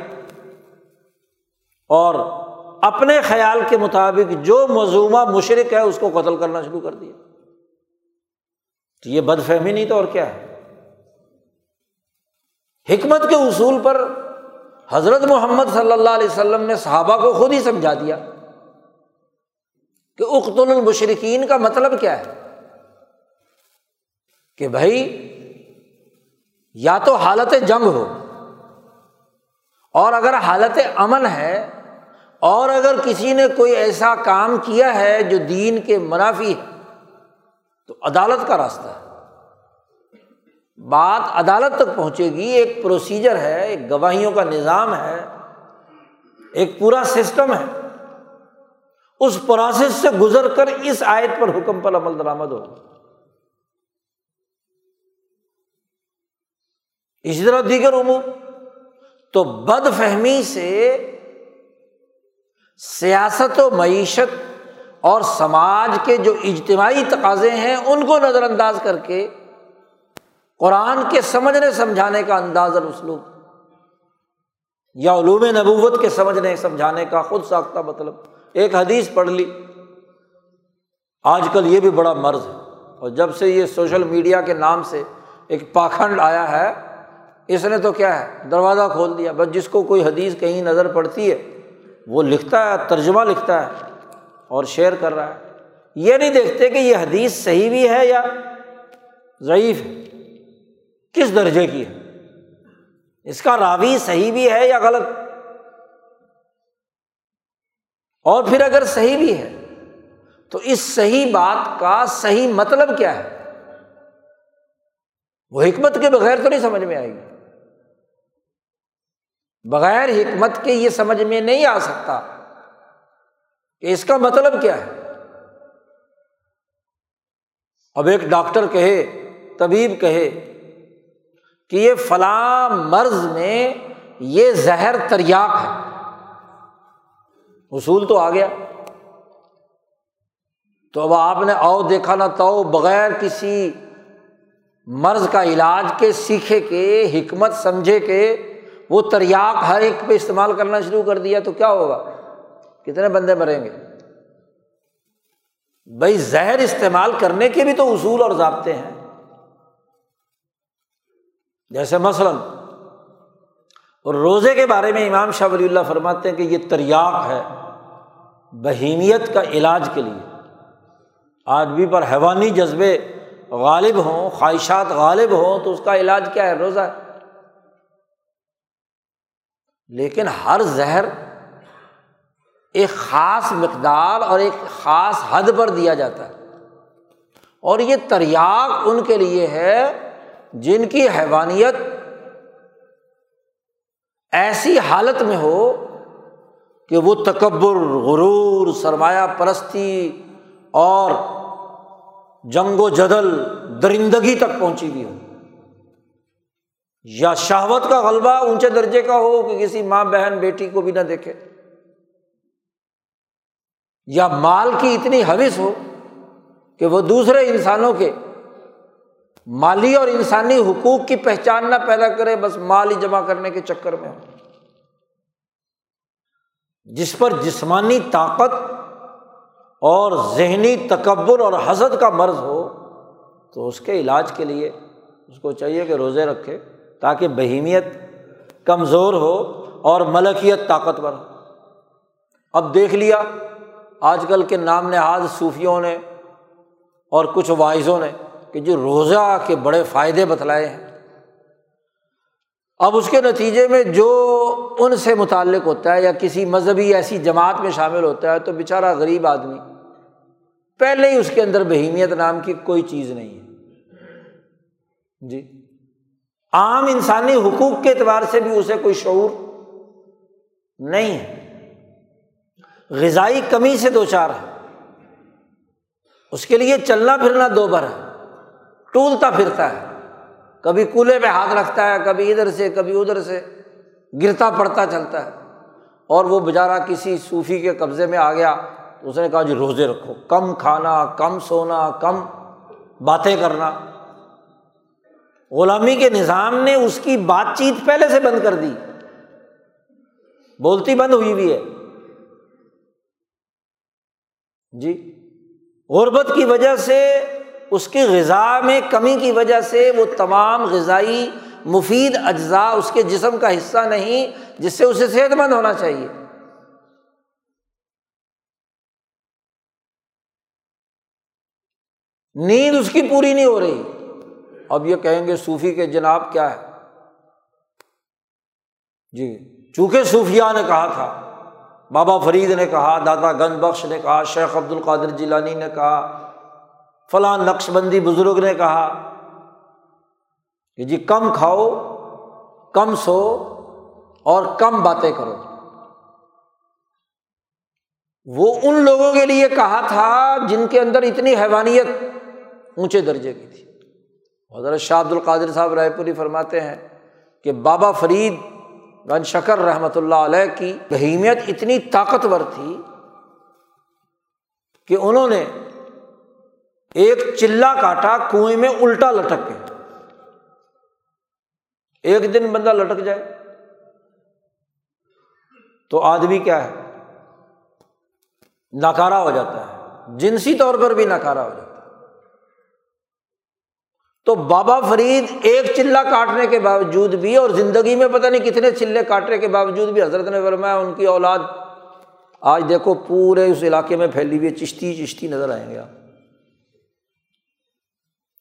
اور اپنے خیال کے مطابق جو مضمومہ مشرق ہے اس کو قتل کرنا شروع کر دیا۔ تو یہ بد فہمی نہیں تو اور کیا ہے؟ حکمت کے اصول پر حضرت محمد صلی اللہ علیہ وسلم نے صحابہ کو خود ہی سمجھا دیا کہ اخت المشرقین کا مطلب کیا ہے؟ کہ بھائی، یا تو حالت جنگ ہو، اور اگر حالت امن ہے، اور اگر کسی نے کوئی ایسا کام کیا ہے جو دین کے منافی ہے، تو عدالت کا راستہ ہے۔ بات عدالت تک پہنچے گی، ایک پروسیجر ہے، ایک گواہیوں کا نظام ہے، ایک پورا سسٹم ہے۔ اس پروسیس سے گزر کر اس آیت پر حکم پر عمل درآمد ہو۔ اسی طرح دیگر امور۔ تو بد فہمی سے سیاست و معیشت اور سماج کے جو اجتماعی تقاضے ہیں، ان کو نظر انداز کر کے قرآن کے سمجھنے، سمجھانے کا انداز اور اسلوب یا علوم نبوت کے سمجھنے، سمجھانے کا خود ساختہ مطلب۔ ایک حدیث پڑھ لی۔ آج کل یہ بھی بڑا مرض ہے۔ اور جب سے یہ سوشل میڈیا کے نام سے ایک پاکھنڈ آیا ہے، اس نے تو کیا ہے، دروازہ کھول دیا۔ بس جس کو کوئی حدیث کہیں نظر پڑتی ہے، وہ لکھتا ہے، ترجمہ لکھتا ہے اور شیئر کر رہا ہے۔ یہ نہیں دیکھتے کہ یہ حدیث صحیح بھی ہے یا ضعیف ہے۔ کس درجے کی ہے؟ اس کا راوی صحیح بھی ہے یا غلط؟ اور پھر اگر صحیح بھی ہے، تو اس صحیح بات کا صحیح مطلب کیا ہے؟ وہ حکمت کے بغیر تو نہیں سمجھ میں آئے گی۔ بغیر حکمت کے یہ سمجھ میں نہیں آ سکتا کہ اس کا مطلب کیا ہے۔ اب ایک ڈاکٹر کہے، طبیب کہے کہ یہ فلاں مرض میں یہ زہر تریاق ہے۔ اصول تو آ گیا۔ تو اب آپ نے او دیکھا نہ تو بغیر کسی مرض کا علاج کے سیکھے کے، حکمت سمجھے کے وہ تریاق ہر ایک پہ استعمال کرنا شروع کر دیا تو کیا ہوگا؟ کتنے بندے مریں گے؟ بھائی زہر استعمال کرنے کے بھی تو اصول اور ضابطے ہیں۔ جیسے مثلاً اور روزے کے بارے میں امام شاہ ولی اللہ فرماتے ہیں کہ یہ تریاق ہے بہیمیت کا علاج کے لیے۔ آدمی پر حیوانی جذبے غالب ہوں، خواہشات غالب ہوں، تو اس کا علاج کیا ہے؟ روزہ۔ ہے لیکن ہر زہر ایک خاص مقدار اور ایک خاص حد پر دیا جاتا ہے۔ اور یہ تریاق ان کے لیے ہے جن کی حیوانیت ایسی حالت میں ہو کہ وہ تکبر، غرور، سرمایہ پرستی اور جنگ و جدل درندگی تک پہنچی ہوئی ہو۔ یا شہوت کا غلبہ اونچے درجے کا ہو کہ کسی ماں، بہن، بیٹی کو بھی نہ دیکھے۔ یا مال کی اتنی حوث ہو کہ وہ دوسرے انسانوں کے مالی اور انسانی حقوق کی پہچان نہ پیدا کرے، بس مال ہی جمع کرنے کے چکر میں ہو جس پر جسمانی طاقت اور ذہنی تکبر اور حضرت کا مرض ہو، تو اس کے علاج کے لیے اس کو چاہیے کہ روزے رکھے تاکہ بہیمیت کمزور ہو اور ملکیت طاقتور ہو۔ اب دیکھ لیا، آج کل کے نام نہاد صوفیوں نے اور کچھ واعظوں نے کہ جو روزہ کے بڑے فائدے بتلائے ہیں۔ اب اس کے نتیجے میں جو ان سے متعلق ہوتا ہے یا کسی مذہبی ایسی جماعت میں شامل ہوتا ہے تو بیچارہ غریب آدمی، پہلے ہی اس کے اندر بہیمیت نام کی کوئی چیز نہیں ہے۔ جی۔ عام انسانی حقوق کے اعتبار سے بھی اسے کوئی شعور نہیں ہے۔ غذائی کمی سے دو چار ہے اس کے لیے چلنا پھرنا دو بھر ہے ٹولتا پھرتا ہے۔ کبھی کولے پہ ہاتھ رکھتا ہے، کبھی ادھر سے، کبھی ادھر سے۔ گرتا پڑتا چلتا ہے۔ اور وہ بیچارہ کسی صوفی کے قبضے میں آ گیا تو اس نے کہا جی روزے رکھو۔ کم کھانا، کم سونا، کم باتیں کرنا۔ غلامی کے نظام نے اس کی بات چیت پہلے سے بند کر دی۔ بولتی بند ہوئی بھی ہے۔ جی غربت کی وجہ سے اس کی غذا میں کمی کی وجہ سے وہ تمام غذائی مفید اجزاء اس کے جسم کا حصہ نہیں، جس سے اسے صحت مند ہونا چاہیے۔ نیند اس کی پوری نہیں ہو رہی۔ اب یہ کہیں گے صوفی کے جناب کیا ہے؟ جی چونکہ صوفیہ نے کہا تھا، بابا فرید نے کہا، دادا گنج بخش نے کہا، شیخ عبد القادر جیلانی نے کہا فلاں نقش بندی بزرگ نے کہا کہ جی کم کھاؤ، کم سو اور کم باتیں کرو۔ وہ ان لوگوں کے لیے کہا تھا جن کے اندر اتنی حیوانیت اونچے درجے کی تھی۔ حضرت شاہ عبد القادر صاحب رائے پوری فرماتے ہیں کہ بابا فرید گن شکر رحمۃ اللہ علیہ کی بہیمیت اتنی طاقتور تھی کہ انہوں نے ایک چلا کاٹا، کنویں میں الٹا لٹک کے۔ ایک دن بندہ لٹک جائے۔ تو آدمی کیا ہے؟ ناکارا ہو جاتا ہے۔ جنسی طور پر بھی ناکارا ہو جاتا ہے۔ تو بابا فرید ایک چلہ کاٹنے کے باوجود بھی اور زندگی میں پتہ نہیں کتنے چلے کاٹنے کے باوجود بھی حضرت نے فرمایا، ان کی اولاد آج دیکھو پورے اس علاقے میں پھیلی ہوئی چشتی چشتی نظر آئیں گے آپ۔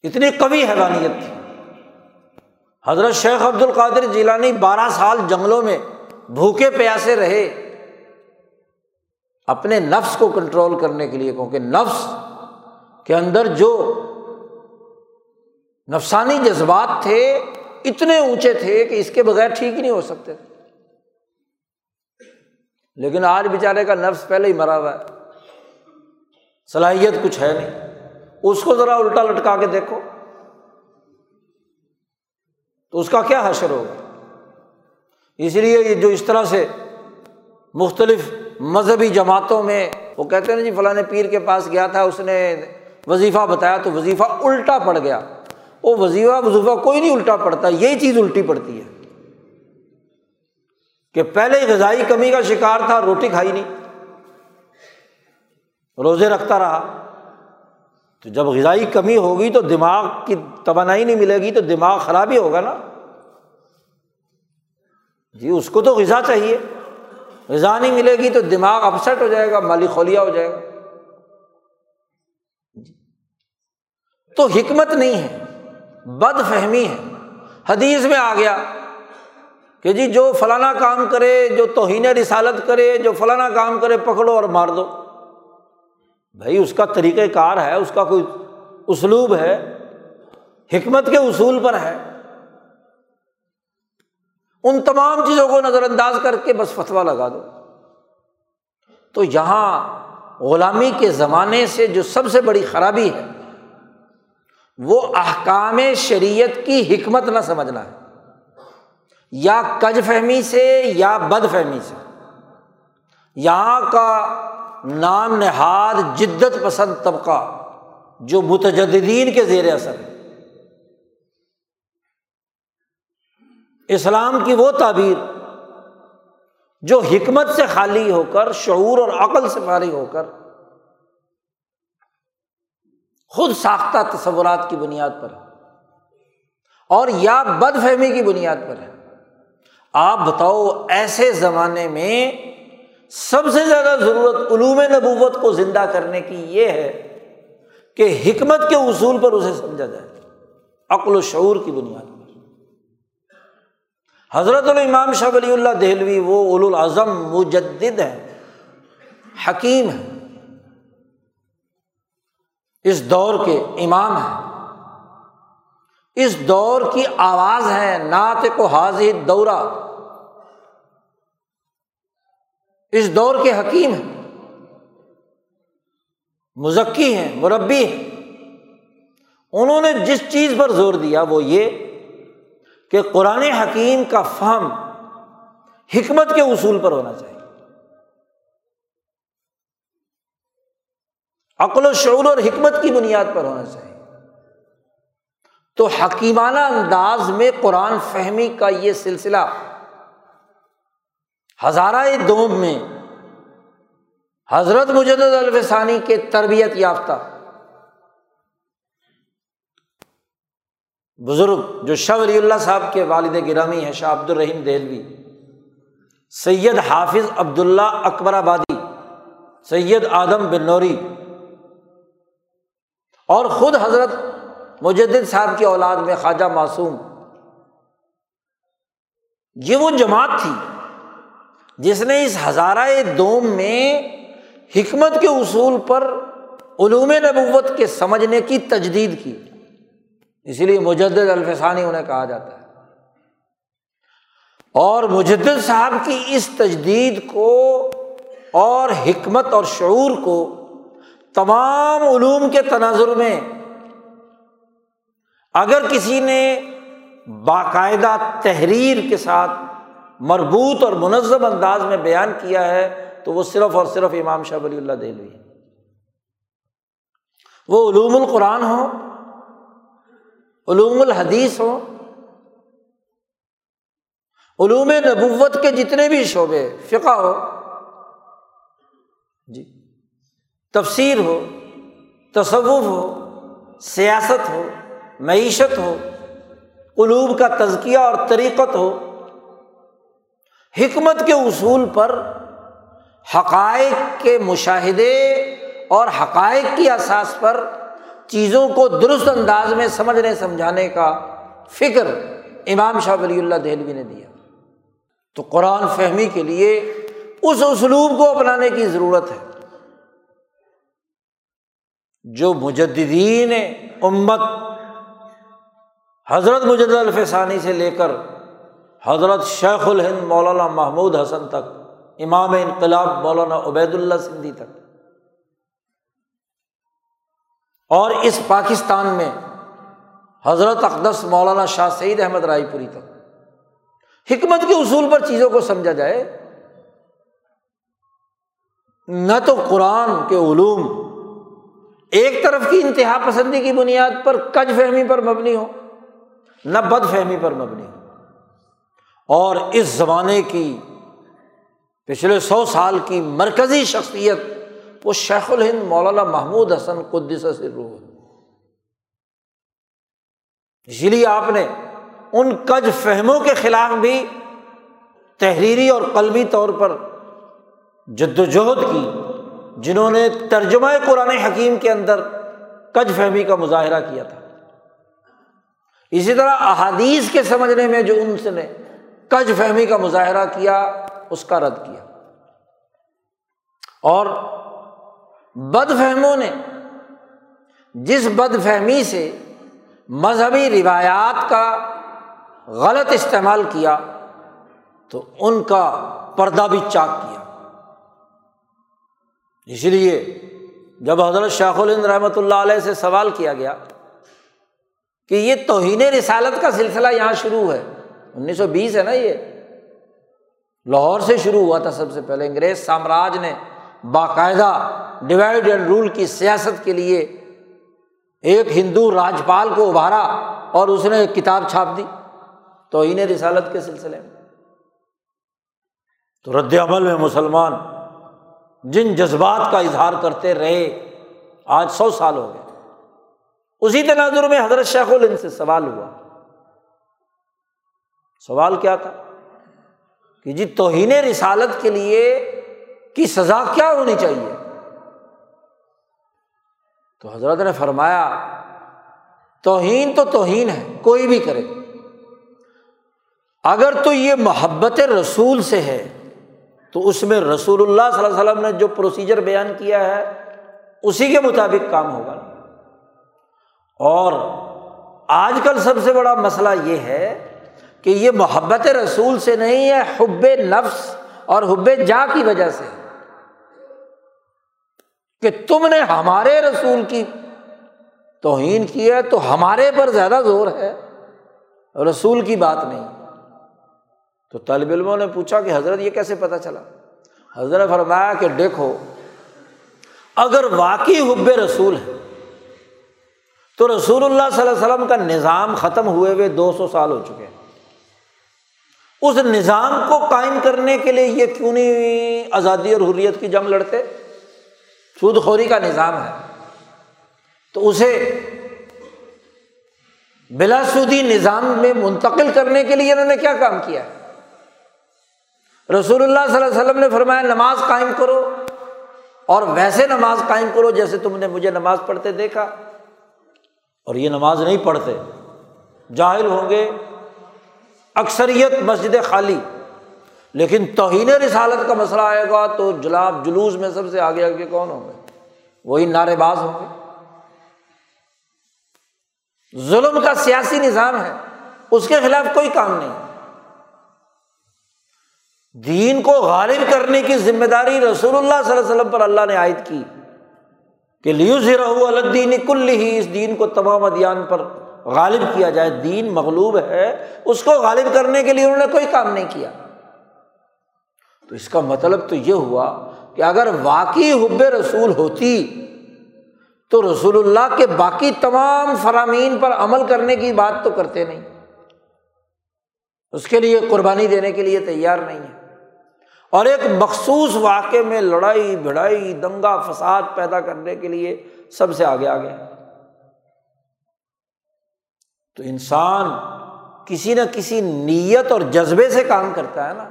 اتنی کبھی حیرانیت تھی۔ حضرت شیخ عبد القادر جیلانی بارہ سال جنگلوں میں بھوکے پیاسے رہے۔ اپنے نفس کو کنٹرول کرنے کے لیے، کیونکہ نفس کے اندر جو نفسانی جذبات تھے، اتنے اونچے تھے کہ اس کے بغیر ٹھیک ہی نہیں ہو سکتے۔ لیکن آج بیچارے کا نفس پہلے ہی مرا ہوا ہے۔ صلاحیت کچھ ہے نہیں۔ اس کو ذرا الٹا لٹکا کے دیکھو۔ تو اس کا کیا حشر ہوگا؟ اس لیے یہ جو اس طرح سے مختلف مذہبی جماعتوں میں وہ کہتے ہیں نا جی فلاں پیر کے پاس گیا تھا، اس نے وظیفہ بتایا تو وظیفہ الٹا پڑ گیا۔ وہ وظیفہ وظیفہ کوئی نہیں الٹا پڑتا، یہی چیز الٹی پڑتی ہے۔ کہ پہلے غذائی کمی کا شکار تھا، روٹی کھائی نہیں، روزے رکھتا رہا۔ تو جب غذائی کمی ہوگی تو دماغ کی توانائی نہیں ملے گی تو دماغ خراب ہی ہوگا نا۔ جی اس کو تو غذا چاہیے۔ غذا نہیں ملے گی تو دماغ اپسٹ ہو جائے گا، مالی خولیا ہو جائے گا۔ تو حکمت نہیں ہے بد فہمی ہے۔ حدیث میں آ گیا کہ جی جو فلانا کام کرے، جو توہین رسالت کرے، جو فلانا کام کرے، پکڑو اور مار دو۔ بھائی، اس کا طریقۂ کار ہے، اس کا کوئی اسلوب ہے، حکمت کے اصول پر ہے۔ ان تمام چیزوں کو نظر انداز کر کے بس فتوا لگا دو۔ تو یہاں غلامی کے زمانے سے جو سب سے بڑی خرابی ہے، وہ احکام شریعت کی حکمت نہ سمجھنا ہے۔ یا کج فہمی سے یا بد فہمی سے۔ یہاں کا نام نہاد، جدت پسند طبقہ جو متجدین کے زیر اثر ہے۔ اسلام کی وہ تعبیر جو حکمت سے خالی ہو کر، شعور اور عقل سے فارغ ہو کر خود ساختہ تصورات کی بنیاد پر ہے اور یا بد فہمی کی بنیاد پر ہے۔ آپ بتاؤ، ایسے زمانے میں سب سے زیادہ ضرورت علوم نبوت کو زندہ کرنے کی یہ ہے کہ حکمت کے اصول پر اسے سمجھا جائے۔ عقل و شعور کی بنیاد پر۔ حضرت الامام شاہ ولی اللہ دہلوی وہ اول الاظم مجدد ہے حکیم ہے اس دور کے امام ہیں۔ اس دور کی آواز ہے، نعت کو حاضر دورہ۔ اس دور کے حکیم ہیں۔ مزکی ہیں، مربی ہیں۔ انہوں نے جس چیز پر زور دیا وہ یہ کہ قرآن حکیم کا فہم حکمت کے اصول پر ہونا چاہیے۔ عقل و شعور اور حکمت کی بنیاد پر ہونا چاہیے۔ تو حکیمانہ انداز میں قرآن فہمی کا یہ سلسلہ ہزارہ دوم میں حضرت مجد الفسانی کے تربیت یافتہ بزرگ جو شاہ ولی اللہ صاحب کے والد گرامی ہیں، شاہ عبد الرحیم دہلوی، سید حافظ عبداللہ اکبر آبادی، سید آدم بن نوری اور خود حضرت مجدد صاحب کی اولاد میں خواجہ معصوم، یہ وہ جماعت تھی جس نے اس ہزارہ دوم میں حکمت کے اصول پر علوم نبوت کے سمجھنے کی تجدید کی۔ اسی لیے مجدد الفسانی انہیں کہا جاتا ہے۔ اور مجدد صاحب کی اس تجدید کو اور حکمت اور شعور کو تمام علوم کے تناظر میں اگر کسی نے باقاعدہ تحریر کے ساتھ مربوط اور منظم انداز میں بیان کیا ہے تو وہ صرف اور صرف امام شاہ ولی اللہ دہلوی وہ علوم القرآن ہو علوم الحدیث ہو علوم نبوت کے جتنے بھی شعبے، فقہ ہو جی تفسیر ہو، تصوف ہو، سیاست ہو، معیشت ہو قلوب کا تزکیہ اور طریقت ہو حکمت کے اصول پر حقائق کے مشاہدے اور حقائق کی اساس پر چیزوں کو درست انداز میں سمجھنے، سمجھانے کا فکر امام شاہ ولی اللہ دہلوی نے دیا۔ تو قرآن فہمی کے لیے اس اسلوب کو اپنانے کی ضرورت ہے۔ جو مجدین امت حضرت مجد الفسانی سے لے کر حضرت شیخ الہند مولانا محمود حسن تک، امام انقلاب مولانا عبید اللہ سندھی تک۔ اور اس پاکستان میں حضرت اقدس مولانا شاہ سعید احمد رائے پوری تک۔ حکمت کے اصول پر چیزوں کو سمجھا جائے، نہ تو قرآن کے علوم ایک طرف کی انتہا پسندی کی بنیاد پر کج فہمی پر مبنی ہو، نہ بد فہمی پر مبنی ہو۔ اور اس زمانے کی پچھلے سو سال کی مرکزی شخصیت وہ شیخ الہند مولانا محمود حسن قدس سے روح اسی لیے آپ نے ان کج فہموں کے خلاف بھی تحریری اور قلبی طور پر جد وجہد کی، جنہوں نے ترجمہ قرآن حکیم کے اندر کج فہمی کا مظاہرہ کیا تھا۔ اسی طرح احادیث کے سمجھنے میں جو ان سے نے کج فہمی کا مظاہرہ کیا، اس کا رد کیا۔ اور بد فہموں نے جس بد فہمی سے مذہبی روایات کا غلط استعمال کیا، تو ان کا پردہ بھی چاک کیا۔ اس لیے جب حضرت شاخ الند رحمۃ اللہ علیہ سے سوال کیا گیا کہ یہ توہین رسالت کا سلسلہ یہاں شروع ہے انیس سو بیس ہے نا یہ؟ لاہور سے شروع ہوا تھا سب سے پہلے، انگریز سامراج نے باقاعدہ ڈیوائڈ اینڈ رول کی سیاست کے لیے ایک ہندو راجپال کو ابھارا اور اس نے ایک کتاب چھاپ دی۔ تو انہیں رسالت کے سلسلے میں۔ تو رد عمل میں مسلمان جن جذبات کا اظہار کرتے رہے، آج سو سال ہو گئے۔ اسی تناظر میں حضرت شیخ الند سے سوال ہوا۔ سوال کیا تھا کہ جی توہین رسالت کے لیے کی سزا کیا ہونی چاہیے؟ تو حضرت نے فرمایا، توہین تو توہین ہے، کوئی بھی کرے۔ اگر تو یہ محبت رسول سے ہے، تو اس میں رسول اللہ صلی اللہ علیہ وسلم نے جو پروسیجر بیان کیا ہے، اسی کے مطابق کام ہوگا۔ اور آج کل سب سے بڑا مسئلہ یہ ہے کہ یہ محبت رسول سے نہیں ہے، حب نفس اور حب جا کی وجہ سے۔ کہ تم نے ہمارے رسول کی توہین کی ہے تو ہمارے پر زیادہ زور ہے۔ رسول کی بات نہیں۔ تو طالب علموں نے پوچھا کہ حضرت یہ کیسے پتا چلا؟ حضرت فرمایا کہ دیکھو، اگر واقعی حب رسول ہے، تو رسول اللہ صلی اللہ علیہ وسلم کا نظام ختم ہوئے ہوئے دو سو سال ہو چکے ہیں۔ اس نظام کو قائم کرنے کے لیے یہ کیوں نہیں آزادی اور حریت کی جنگ لڑتے؟ سود خوری کا نظام ہے۔ تو اسے بلا سودی نظام میں منتقل کرنے کے لیے انہوں نے کیا کام کیا؟ رسول اللہ صلی اللہ علیہ وسلم نے فرمایا، نماز قائم کرو۔ اور ویسے نماز قائم کرو جیسے تم نے مجھے نماز پڑھتے دیکھا۔ اور یہ نماز نہیں پڑھتے۔ جاہل ہوں گے۔ اکثریت مسجد خالی۔ لیکن توہین رسالت کا مسئلہ آئے گا تو جلاب جلوس میں سب سے آگے آگے کون ہوں گے؟ وہی نعرے باز ہوں گے۔ ظلم کا سیاسی نظام ہے، اس کے خلاف کوئی کام نہیں۔ دین کو غالب کرنے کی ذمہ داری رسول اللہ صلی اللہ علیہ وسلم پر اللہ نے عائد کی کہ لیو ذرا الدین کل ہی اس دین کو تمام ادیان پر غالب کیا جائے، دین مغلوب ہے، اس کو غالب کرنے کے لیے انہوں نے کوئی کام نہیں کیا۔ تو اس کا مطلب تو یہ ہوا کہ اگر واقعی حب رسول ہوتی، تو رسول اللہ کے باقی تمام فرامین پر عمل کرنے کی بات تو کرتے نہیں۔ اس کے لیے قربانی دینے کے لیے تیار نہیں ہے۔ اور ایک مخصوص واقعے میں لڑائی، بھڑائی، دنگا فساد پیدا کرنے کے لیے سب سے آگے آ گیا تو انسان کسی نہ کسی نیت اور جذبے سے کام کرتا ہے نا۔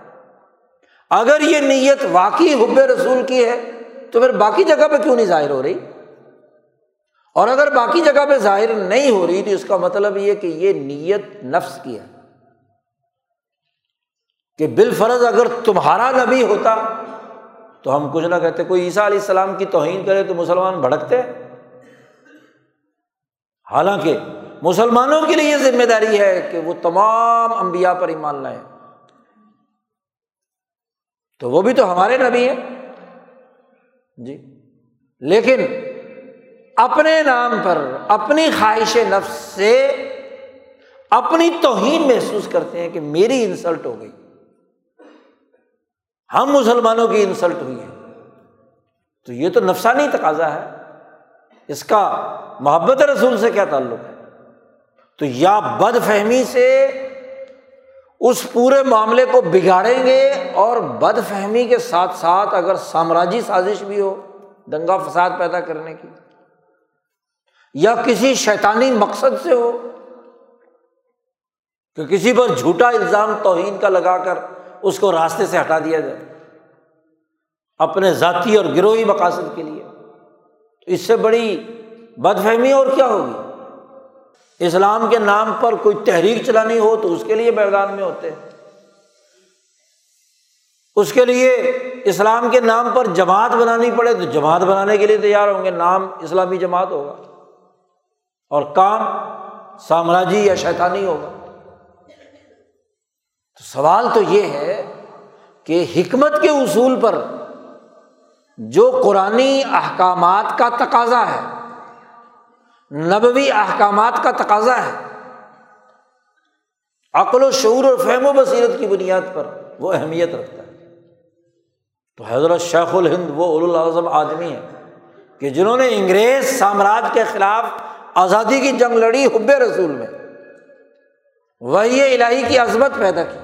اگر یہ نیت واقعی حب رسول کی ہے، تو پھر باقی جگہ پہ کیوں نہیں ظاہر ہو رہی؟ اور اگر باقی جگہ پہ ظاہر نہیں ہو رہی، تو اس کا مطلب یہ کہ یہ نیت نفس کی ہے۔ کہ بال فرض اگر تمہارا نبی ہوتا، تو ہم کچھ نہ کہتے، کوئی عیسیٰ علیہ السلام کی توہین کرے تو مسلمان بھڑکتے۔ حالانکہ مسلمانوں کے لیے یہ ذمہ داری ہے کہ وہ تمام امبیا پر ایمان لائیں۔ تو وہ بھی تو ہمارے نبی ہیں۔ جی۔ لیکن اپنے نام پر، اپنی خواہش نفس سے اپنی توہین محسوس کرتے ہیں کہ میری انسلٹ ہو گئی۔ ہم مسلمانوں کی انسلٹ ہوئی ہے تو یہ تو نفسانی تقاضا ہے۔ اس کا محبت رسول سے کیا تعلق ہے؟ تو یا بد فہمی سے اس پورے معاملے کو بگاڑیں گے اور بد فہمی کے ساتھ ساتھ اگر سامراجی سازش بھی ہو، دنگا فساد پیدا کرنے کی، یا کسی شیطانی مقصد سے ہو، کہ کسی پر جھوٹا الزام توہین کا لگا کر اس کو راستے سے ہٹا دیا جائے، اپنے ذاتی اور گروہی مقاصد کے لیے۔ تو اس سے بڑی بد فہمی اور کیا ہوگی؟ اسلام کے نام پر کوئی تحریک چلانی ہو تو اس کے لیے میدان میں ہوتے ہیں۔ اس کے لیے اسلام کے نام پر جماعت بنانی پڑے تو جماعت بنانے کے لیے تیار ہوں گے۔ نام اسلامی جماعت ہوگا اور کام سامراجی یا شیطانی ہوگا۔ تو سوال تو یہ ہے کہ حکمت کے اصول پر جو قرآن احکامات کا تقاضا ہے نبوی احکامات کا تقاضا ہے۔ عقل و شعور اور فہم و بصیرت کی بنیاد پر وہ اہمیت رکھتا ہے۔ تو حضرت شیخ الہند وہ الاظم آدمی ہے کہ جنہوں نے انگریز سامراج کے خلاف آزادی کی جنگ لڑی حب رسول میں۔ وہی الہی کی عظمت پیدا کی۔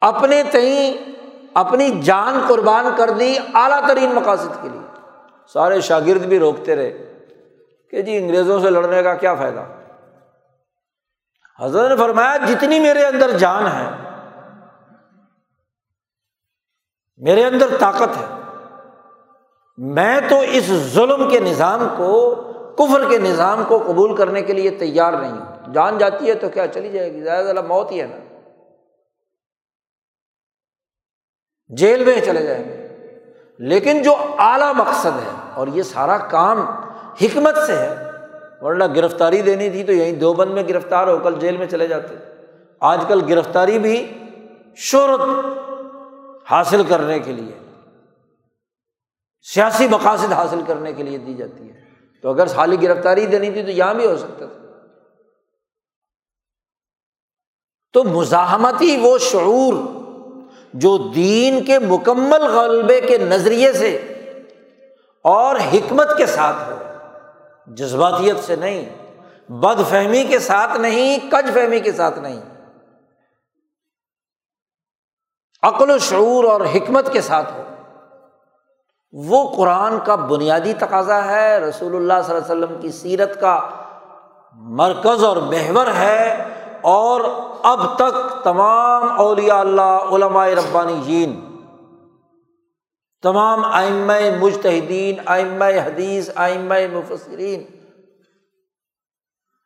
اپنے تئیں اپنی جان قربان کر دی اعلیٰ ترین مقاصد کے لیے۔ سارے شاگرد بھی روکتے رہے کہ جی انگریزوں سے لڑنے کا کیا فائدہ؟ حضرت نے فرمایا، جتنی میرے اندر جان ہے، میرے اندر طاقت ہے، میں تو اس ظلم کے نظام کو، کفر کے نظام کو قبول کرنے کے لیے تیار نہیں ہوں۔ جان جاتی ہے تو کیا چلی جائے گی؟ زیادہ زیادہ موت ہی ہے نا۔ جیل میں چلے جائیں گے۔ لیکن جو اعلیٰ مقصد ہے اور یہ سارا کام حکمت سے ہے، ورنہ گرفتاری دینی تھی تو یہیں دو بند میں گرفتار ہو، کل جیل میں چلے جاتے۔ آج کل گرفتاری بھی شہرت حاصل کرنے کے لیے، سیاسی مقاصد حاصل کرنے کے لیے دی جاتی ہے۔ تو اگر حالی گرفتاری دینی تھی تو یہاں بھی ہو سکتا تھا۔ تو مزاحمتی وہ شعور جو دین کے مکمل غلبے کے نظریے سے اور حکمت کے ساتھ ہو۔ جذباتیت سے نہیں بد فہمی کے ساتھ نہیں کج فہمی کے ساتھ نہیں۔ عقل و شعور اور حکمت کے ساتھ ہو۔ وہ قرآن کا بنیادی تقاضا ہے، رسول اللہ صلی اللہ علیہ وسلم کی سیرت کا مرکز اور محور ہے اور اب تک تمام اولیاء اللہ، علماء ربانی جین تمام آئم مجتہدین آئم حدیث آئم مفسرین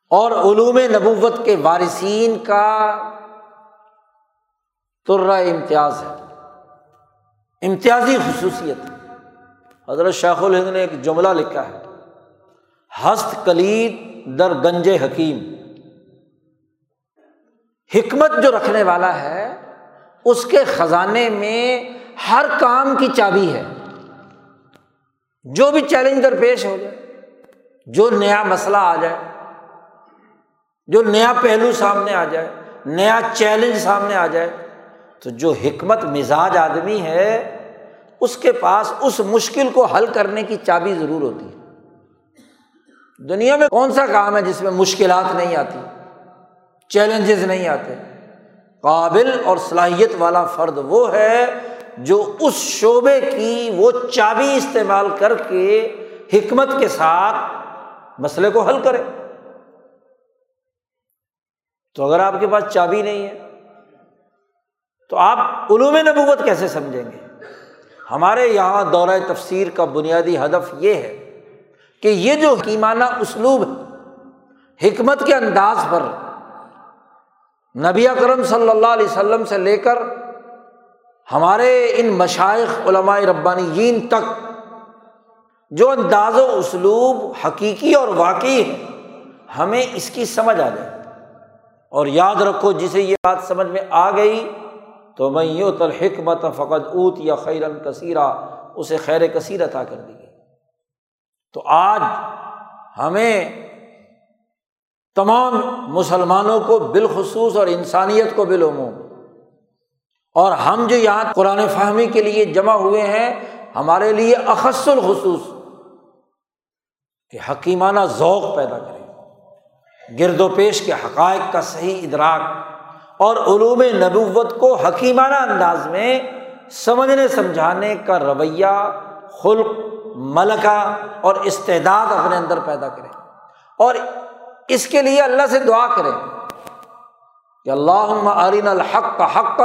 اور علوم نبوت کے وارثین کا ترہ امتیاز ہے۔ امتیازی خصوصیت۔ حضرت شاخ الہند نے ایک جملہ لکھا ہے، ہست کلید در گنج حکیم۔ حکمت جو رکھنے والا ہے، اس کے خزانے میں ہر کام کی چابی ہے۔ جو بھی چیلنج درپیش ہو جائے، جو نیا مسئلہ آ جائے، جو نیا پہلو سامنے آ جائے، نیا چیلنج سامنے آ جائے، تو جو حکمت مزاج آدمی ہے، اس کے پاس اس مشکل کو حل کرنے کی چابی ضرور ہوتی ہے۔ دنیا میں کون سا کام ہے جس میں مشکلات نہیں آتی؟ چیلنجز نہیں آتے۔ قابل اور صلاحیت والا فرد وہ ہے جو اس شعبے کی وہ چابی استعمال کر کے حکمت کے ساتھ مسئلے کو حل کرے۔ تو اگر آپ کے پاس چابی نہیں ہے، تو آپ علوم نبوت کیسے سمجھیں گے؟ ہمارے یہاں دورہ تفسیر کا بنیادی ہدف یہ ہے کہ یہ جو حکیمانہ اسلوب ہے، حکمت کے انداز پر نبی اکرم صلی اللہ علیہ وسلم سے لے کر ہمارے ان مشائق علماء ربانی تک جو انداز و اسلوب حقیقی اور واقعی ہے ہمیں اس کی سمجھ آ جائے۔ اور یاد رکھو، جسے یہ بات سمجھ میں آ گئی، تو میں یوں تلحکمت فقط اوت یا خیرن کثیرہ اسے خیر کثیر عطا کر دی گئی تو آج ہمیں تمام مسلمانوں کو بالخصوص اور انسانیت کو بالعموم۔ اور ہم جو یہاں قرآن فہمی کے لیے جمع ہوئے ہیں، ہمارے لیے اخص الخصوص کہ حکیمانہ ذوق پیدا کرے گرد و پیش کے حقائق کا صحیح ادراک اور علوم نبوت کو حکیمانہ انداز میں سمجھنے، سمجھانے کا رویہ، خلق، ملکہ اور استعداد اپنے اندر پیدا کرے اور اس کے لیے اللہ سے دعا کرے کہ اللہ عرین الحق کا حق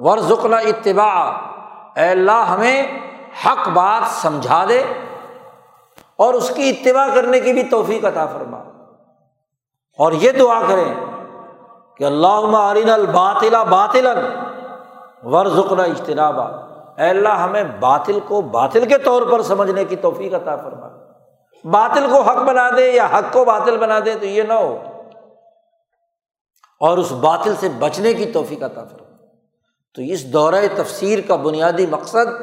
ورژنا اتباع اے اللہ ہمیں حق بات سمجھا دے اور اس کی اتباع کرنے کی بھی توفیق عطا فرما۔ اور یہ دعا کریں کہ اللہ عرین الباطلا باطل ورژنا اجتنابا۔ اے اللہ ہمیں باطل کو باطل کے طور پر سمجھنے کی توفیق عطا فرما۔ باطل کو حق بنا دے یا حق کو باطل بنا دے تو یہ نہ ہو۔ اور اس باطل سے بچنے کی توفیق عطا فرما۔ تو اس دورۂ تفسیر کا بنیادی مقصد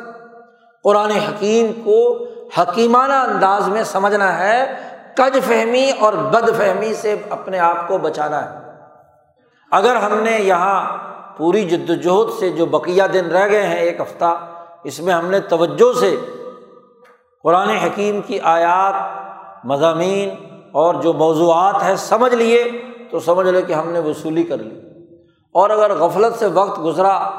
قرآن حکیم کو حکیمانہ انداز میں سمجھنا ہے کج فہمی اور بد فہمی سے اپنے آپ کو بچانا ہے۔ اگر ہم نے یہاں پوری جد وجہد سے جو بقیہ دن رہ گئے ہیں، ایک ہفتہ، اس میں ہم نے توجہ سے قرآن حکیم کی آیات، مضامین اور جو موضوعات ہیں سمجھ لیے تو سمجھ لے کہ ہم نے وصولی کر لی۔ اور اگر غفلت سے وقت گزرا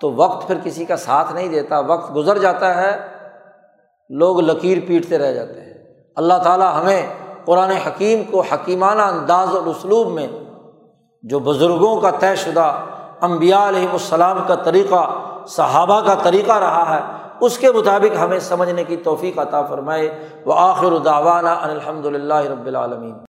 تو وقت پھر کسی کا ساتھ نہیں دیتا، وقت گزر جاتا ہے، لوگ لکیر پیٹتے رہ جاتے ہیں۔ اللہ تعالیٰ ہمیں قرآن حکیم کو حکیمانہ انداز اور اسلوب میں جو بزرگوں کا طے شدہ امبیا علیہم السلام کا طریقہ، صحابہ کا طریقہ رہا ہے اس کے مطابق ہمیں سمجھنے کی توفیق عطا فرمائے۔ وہ آخر داوانہ الحمد للہ رب العالمین۔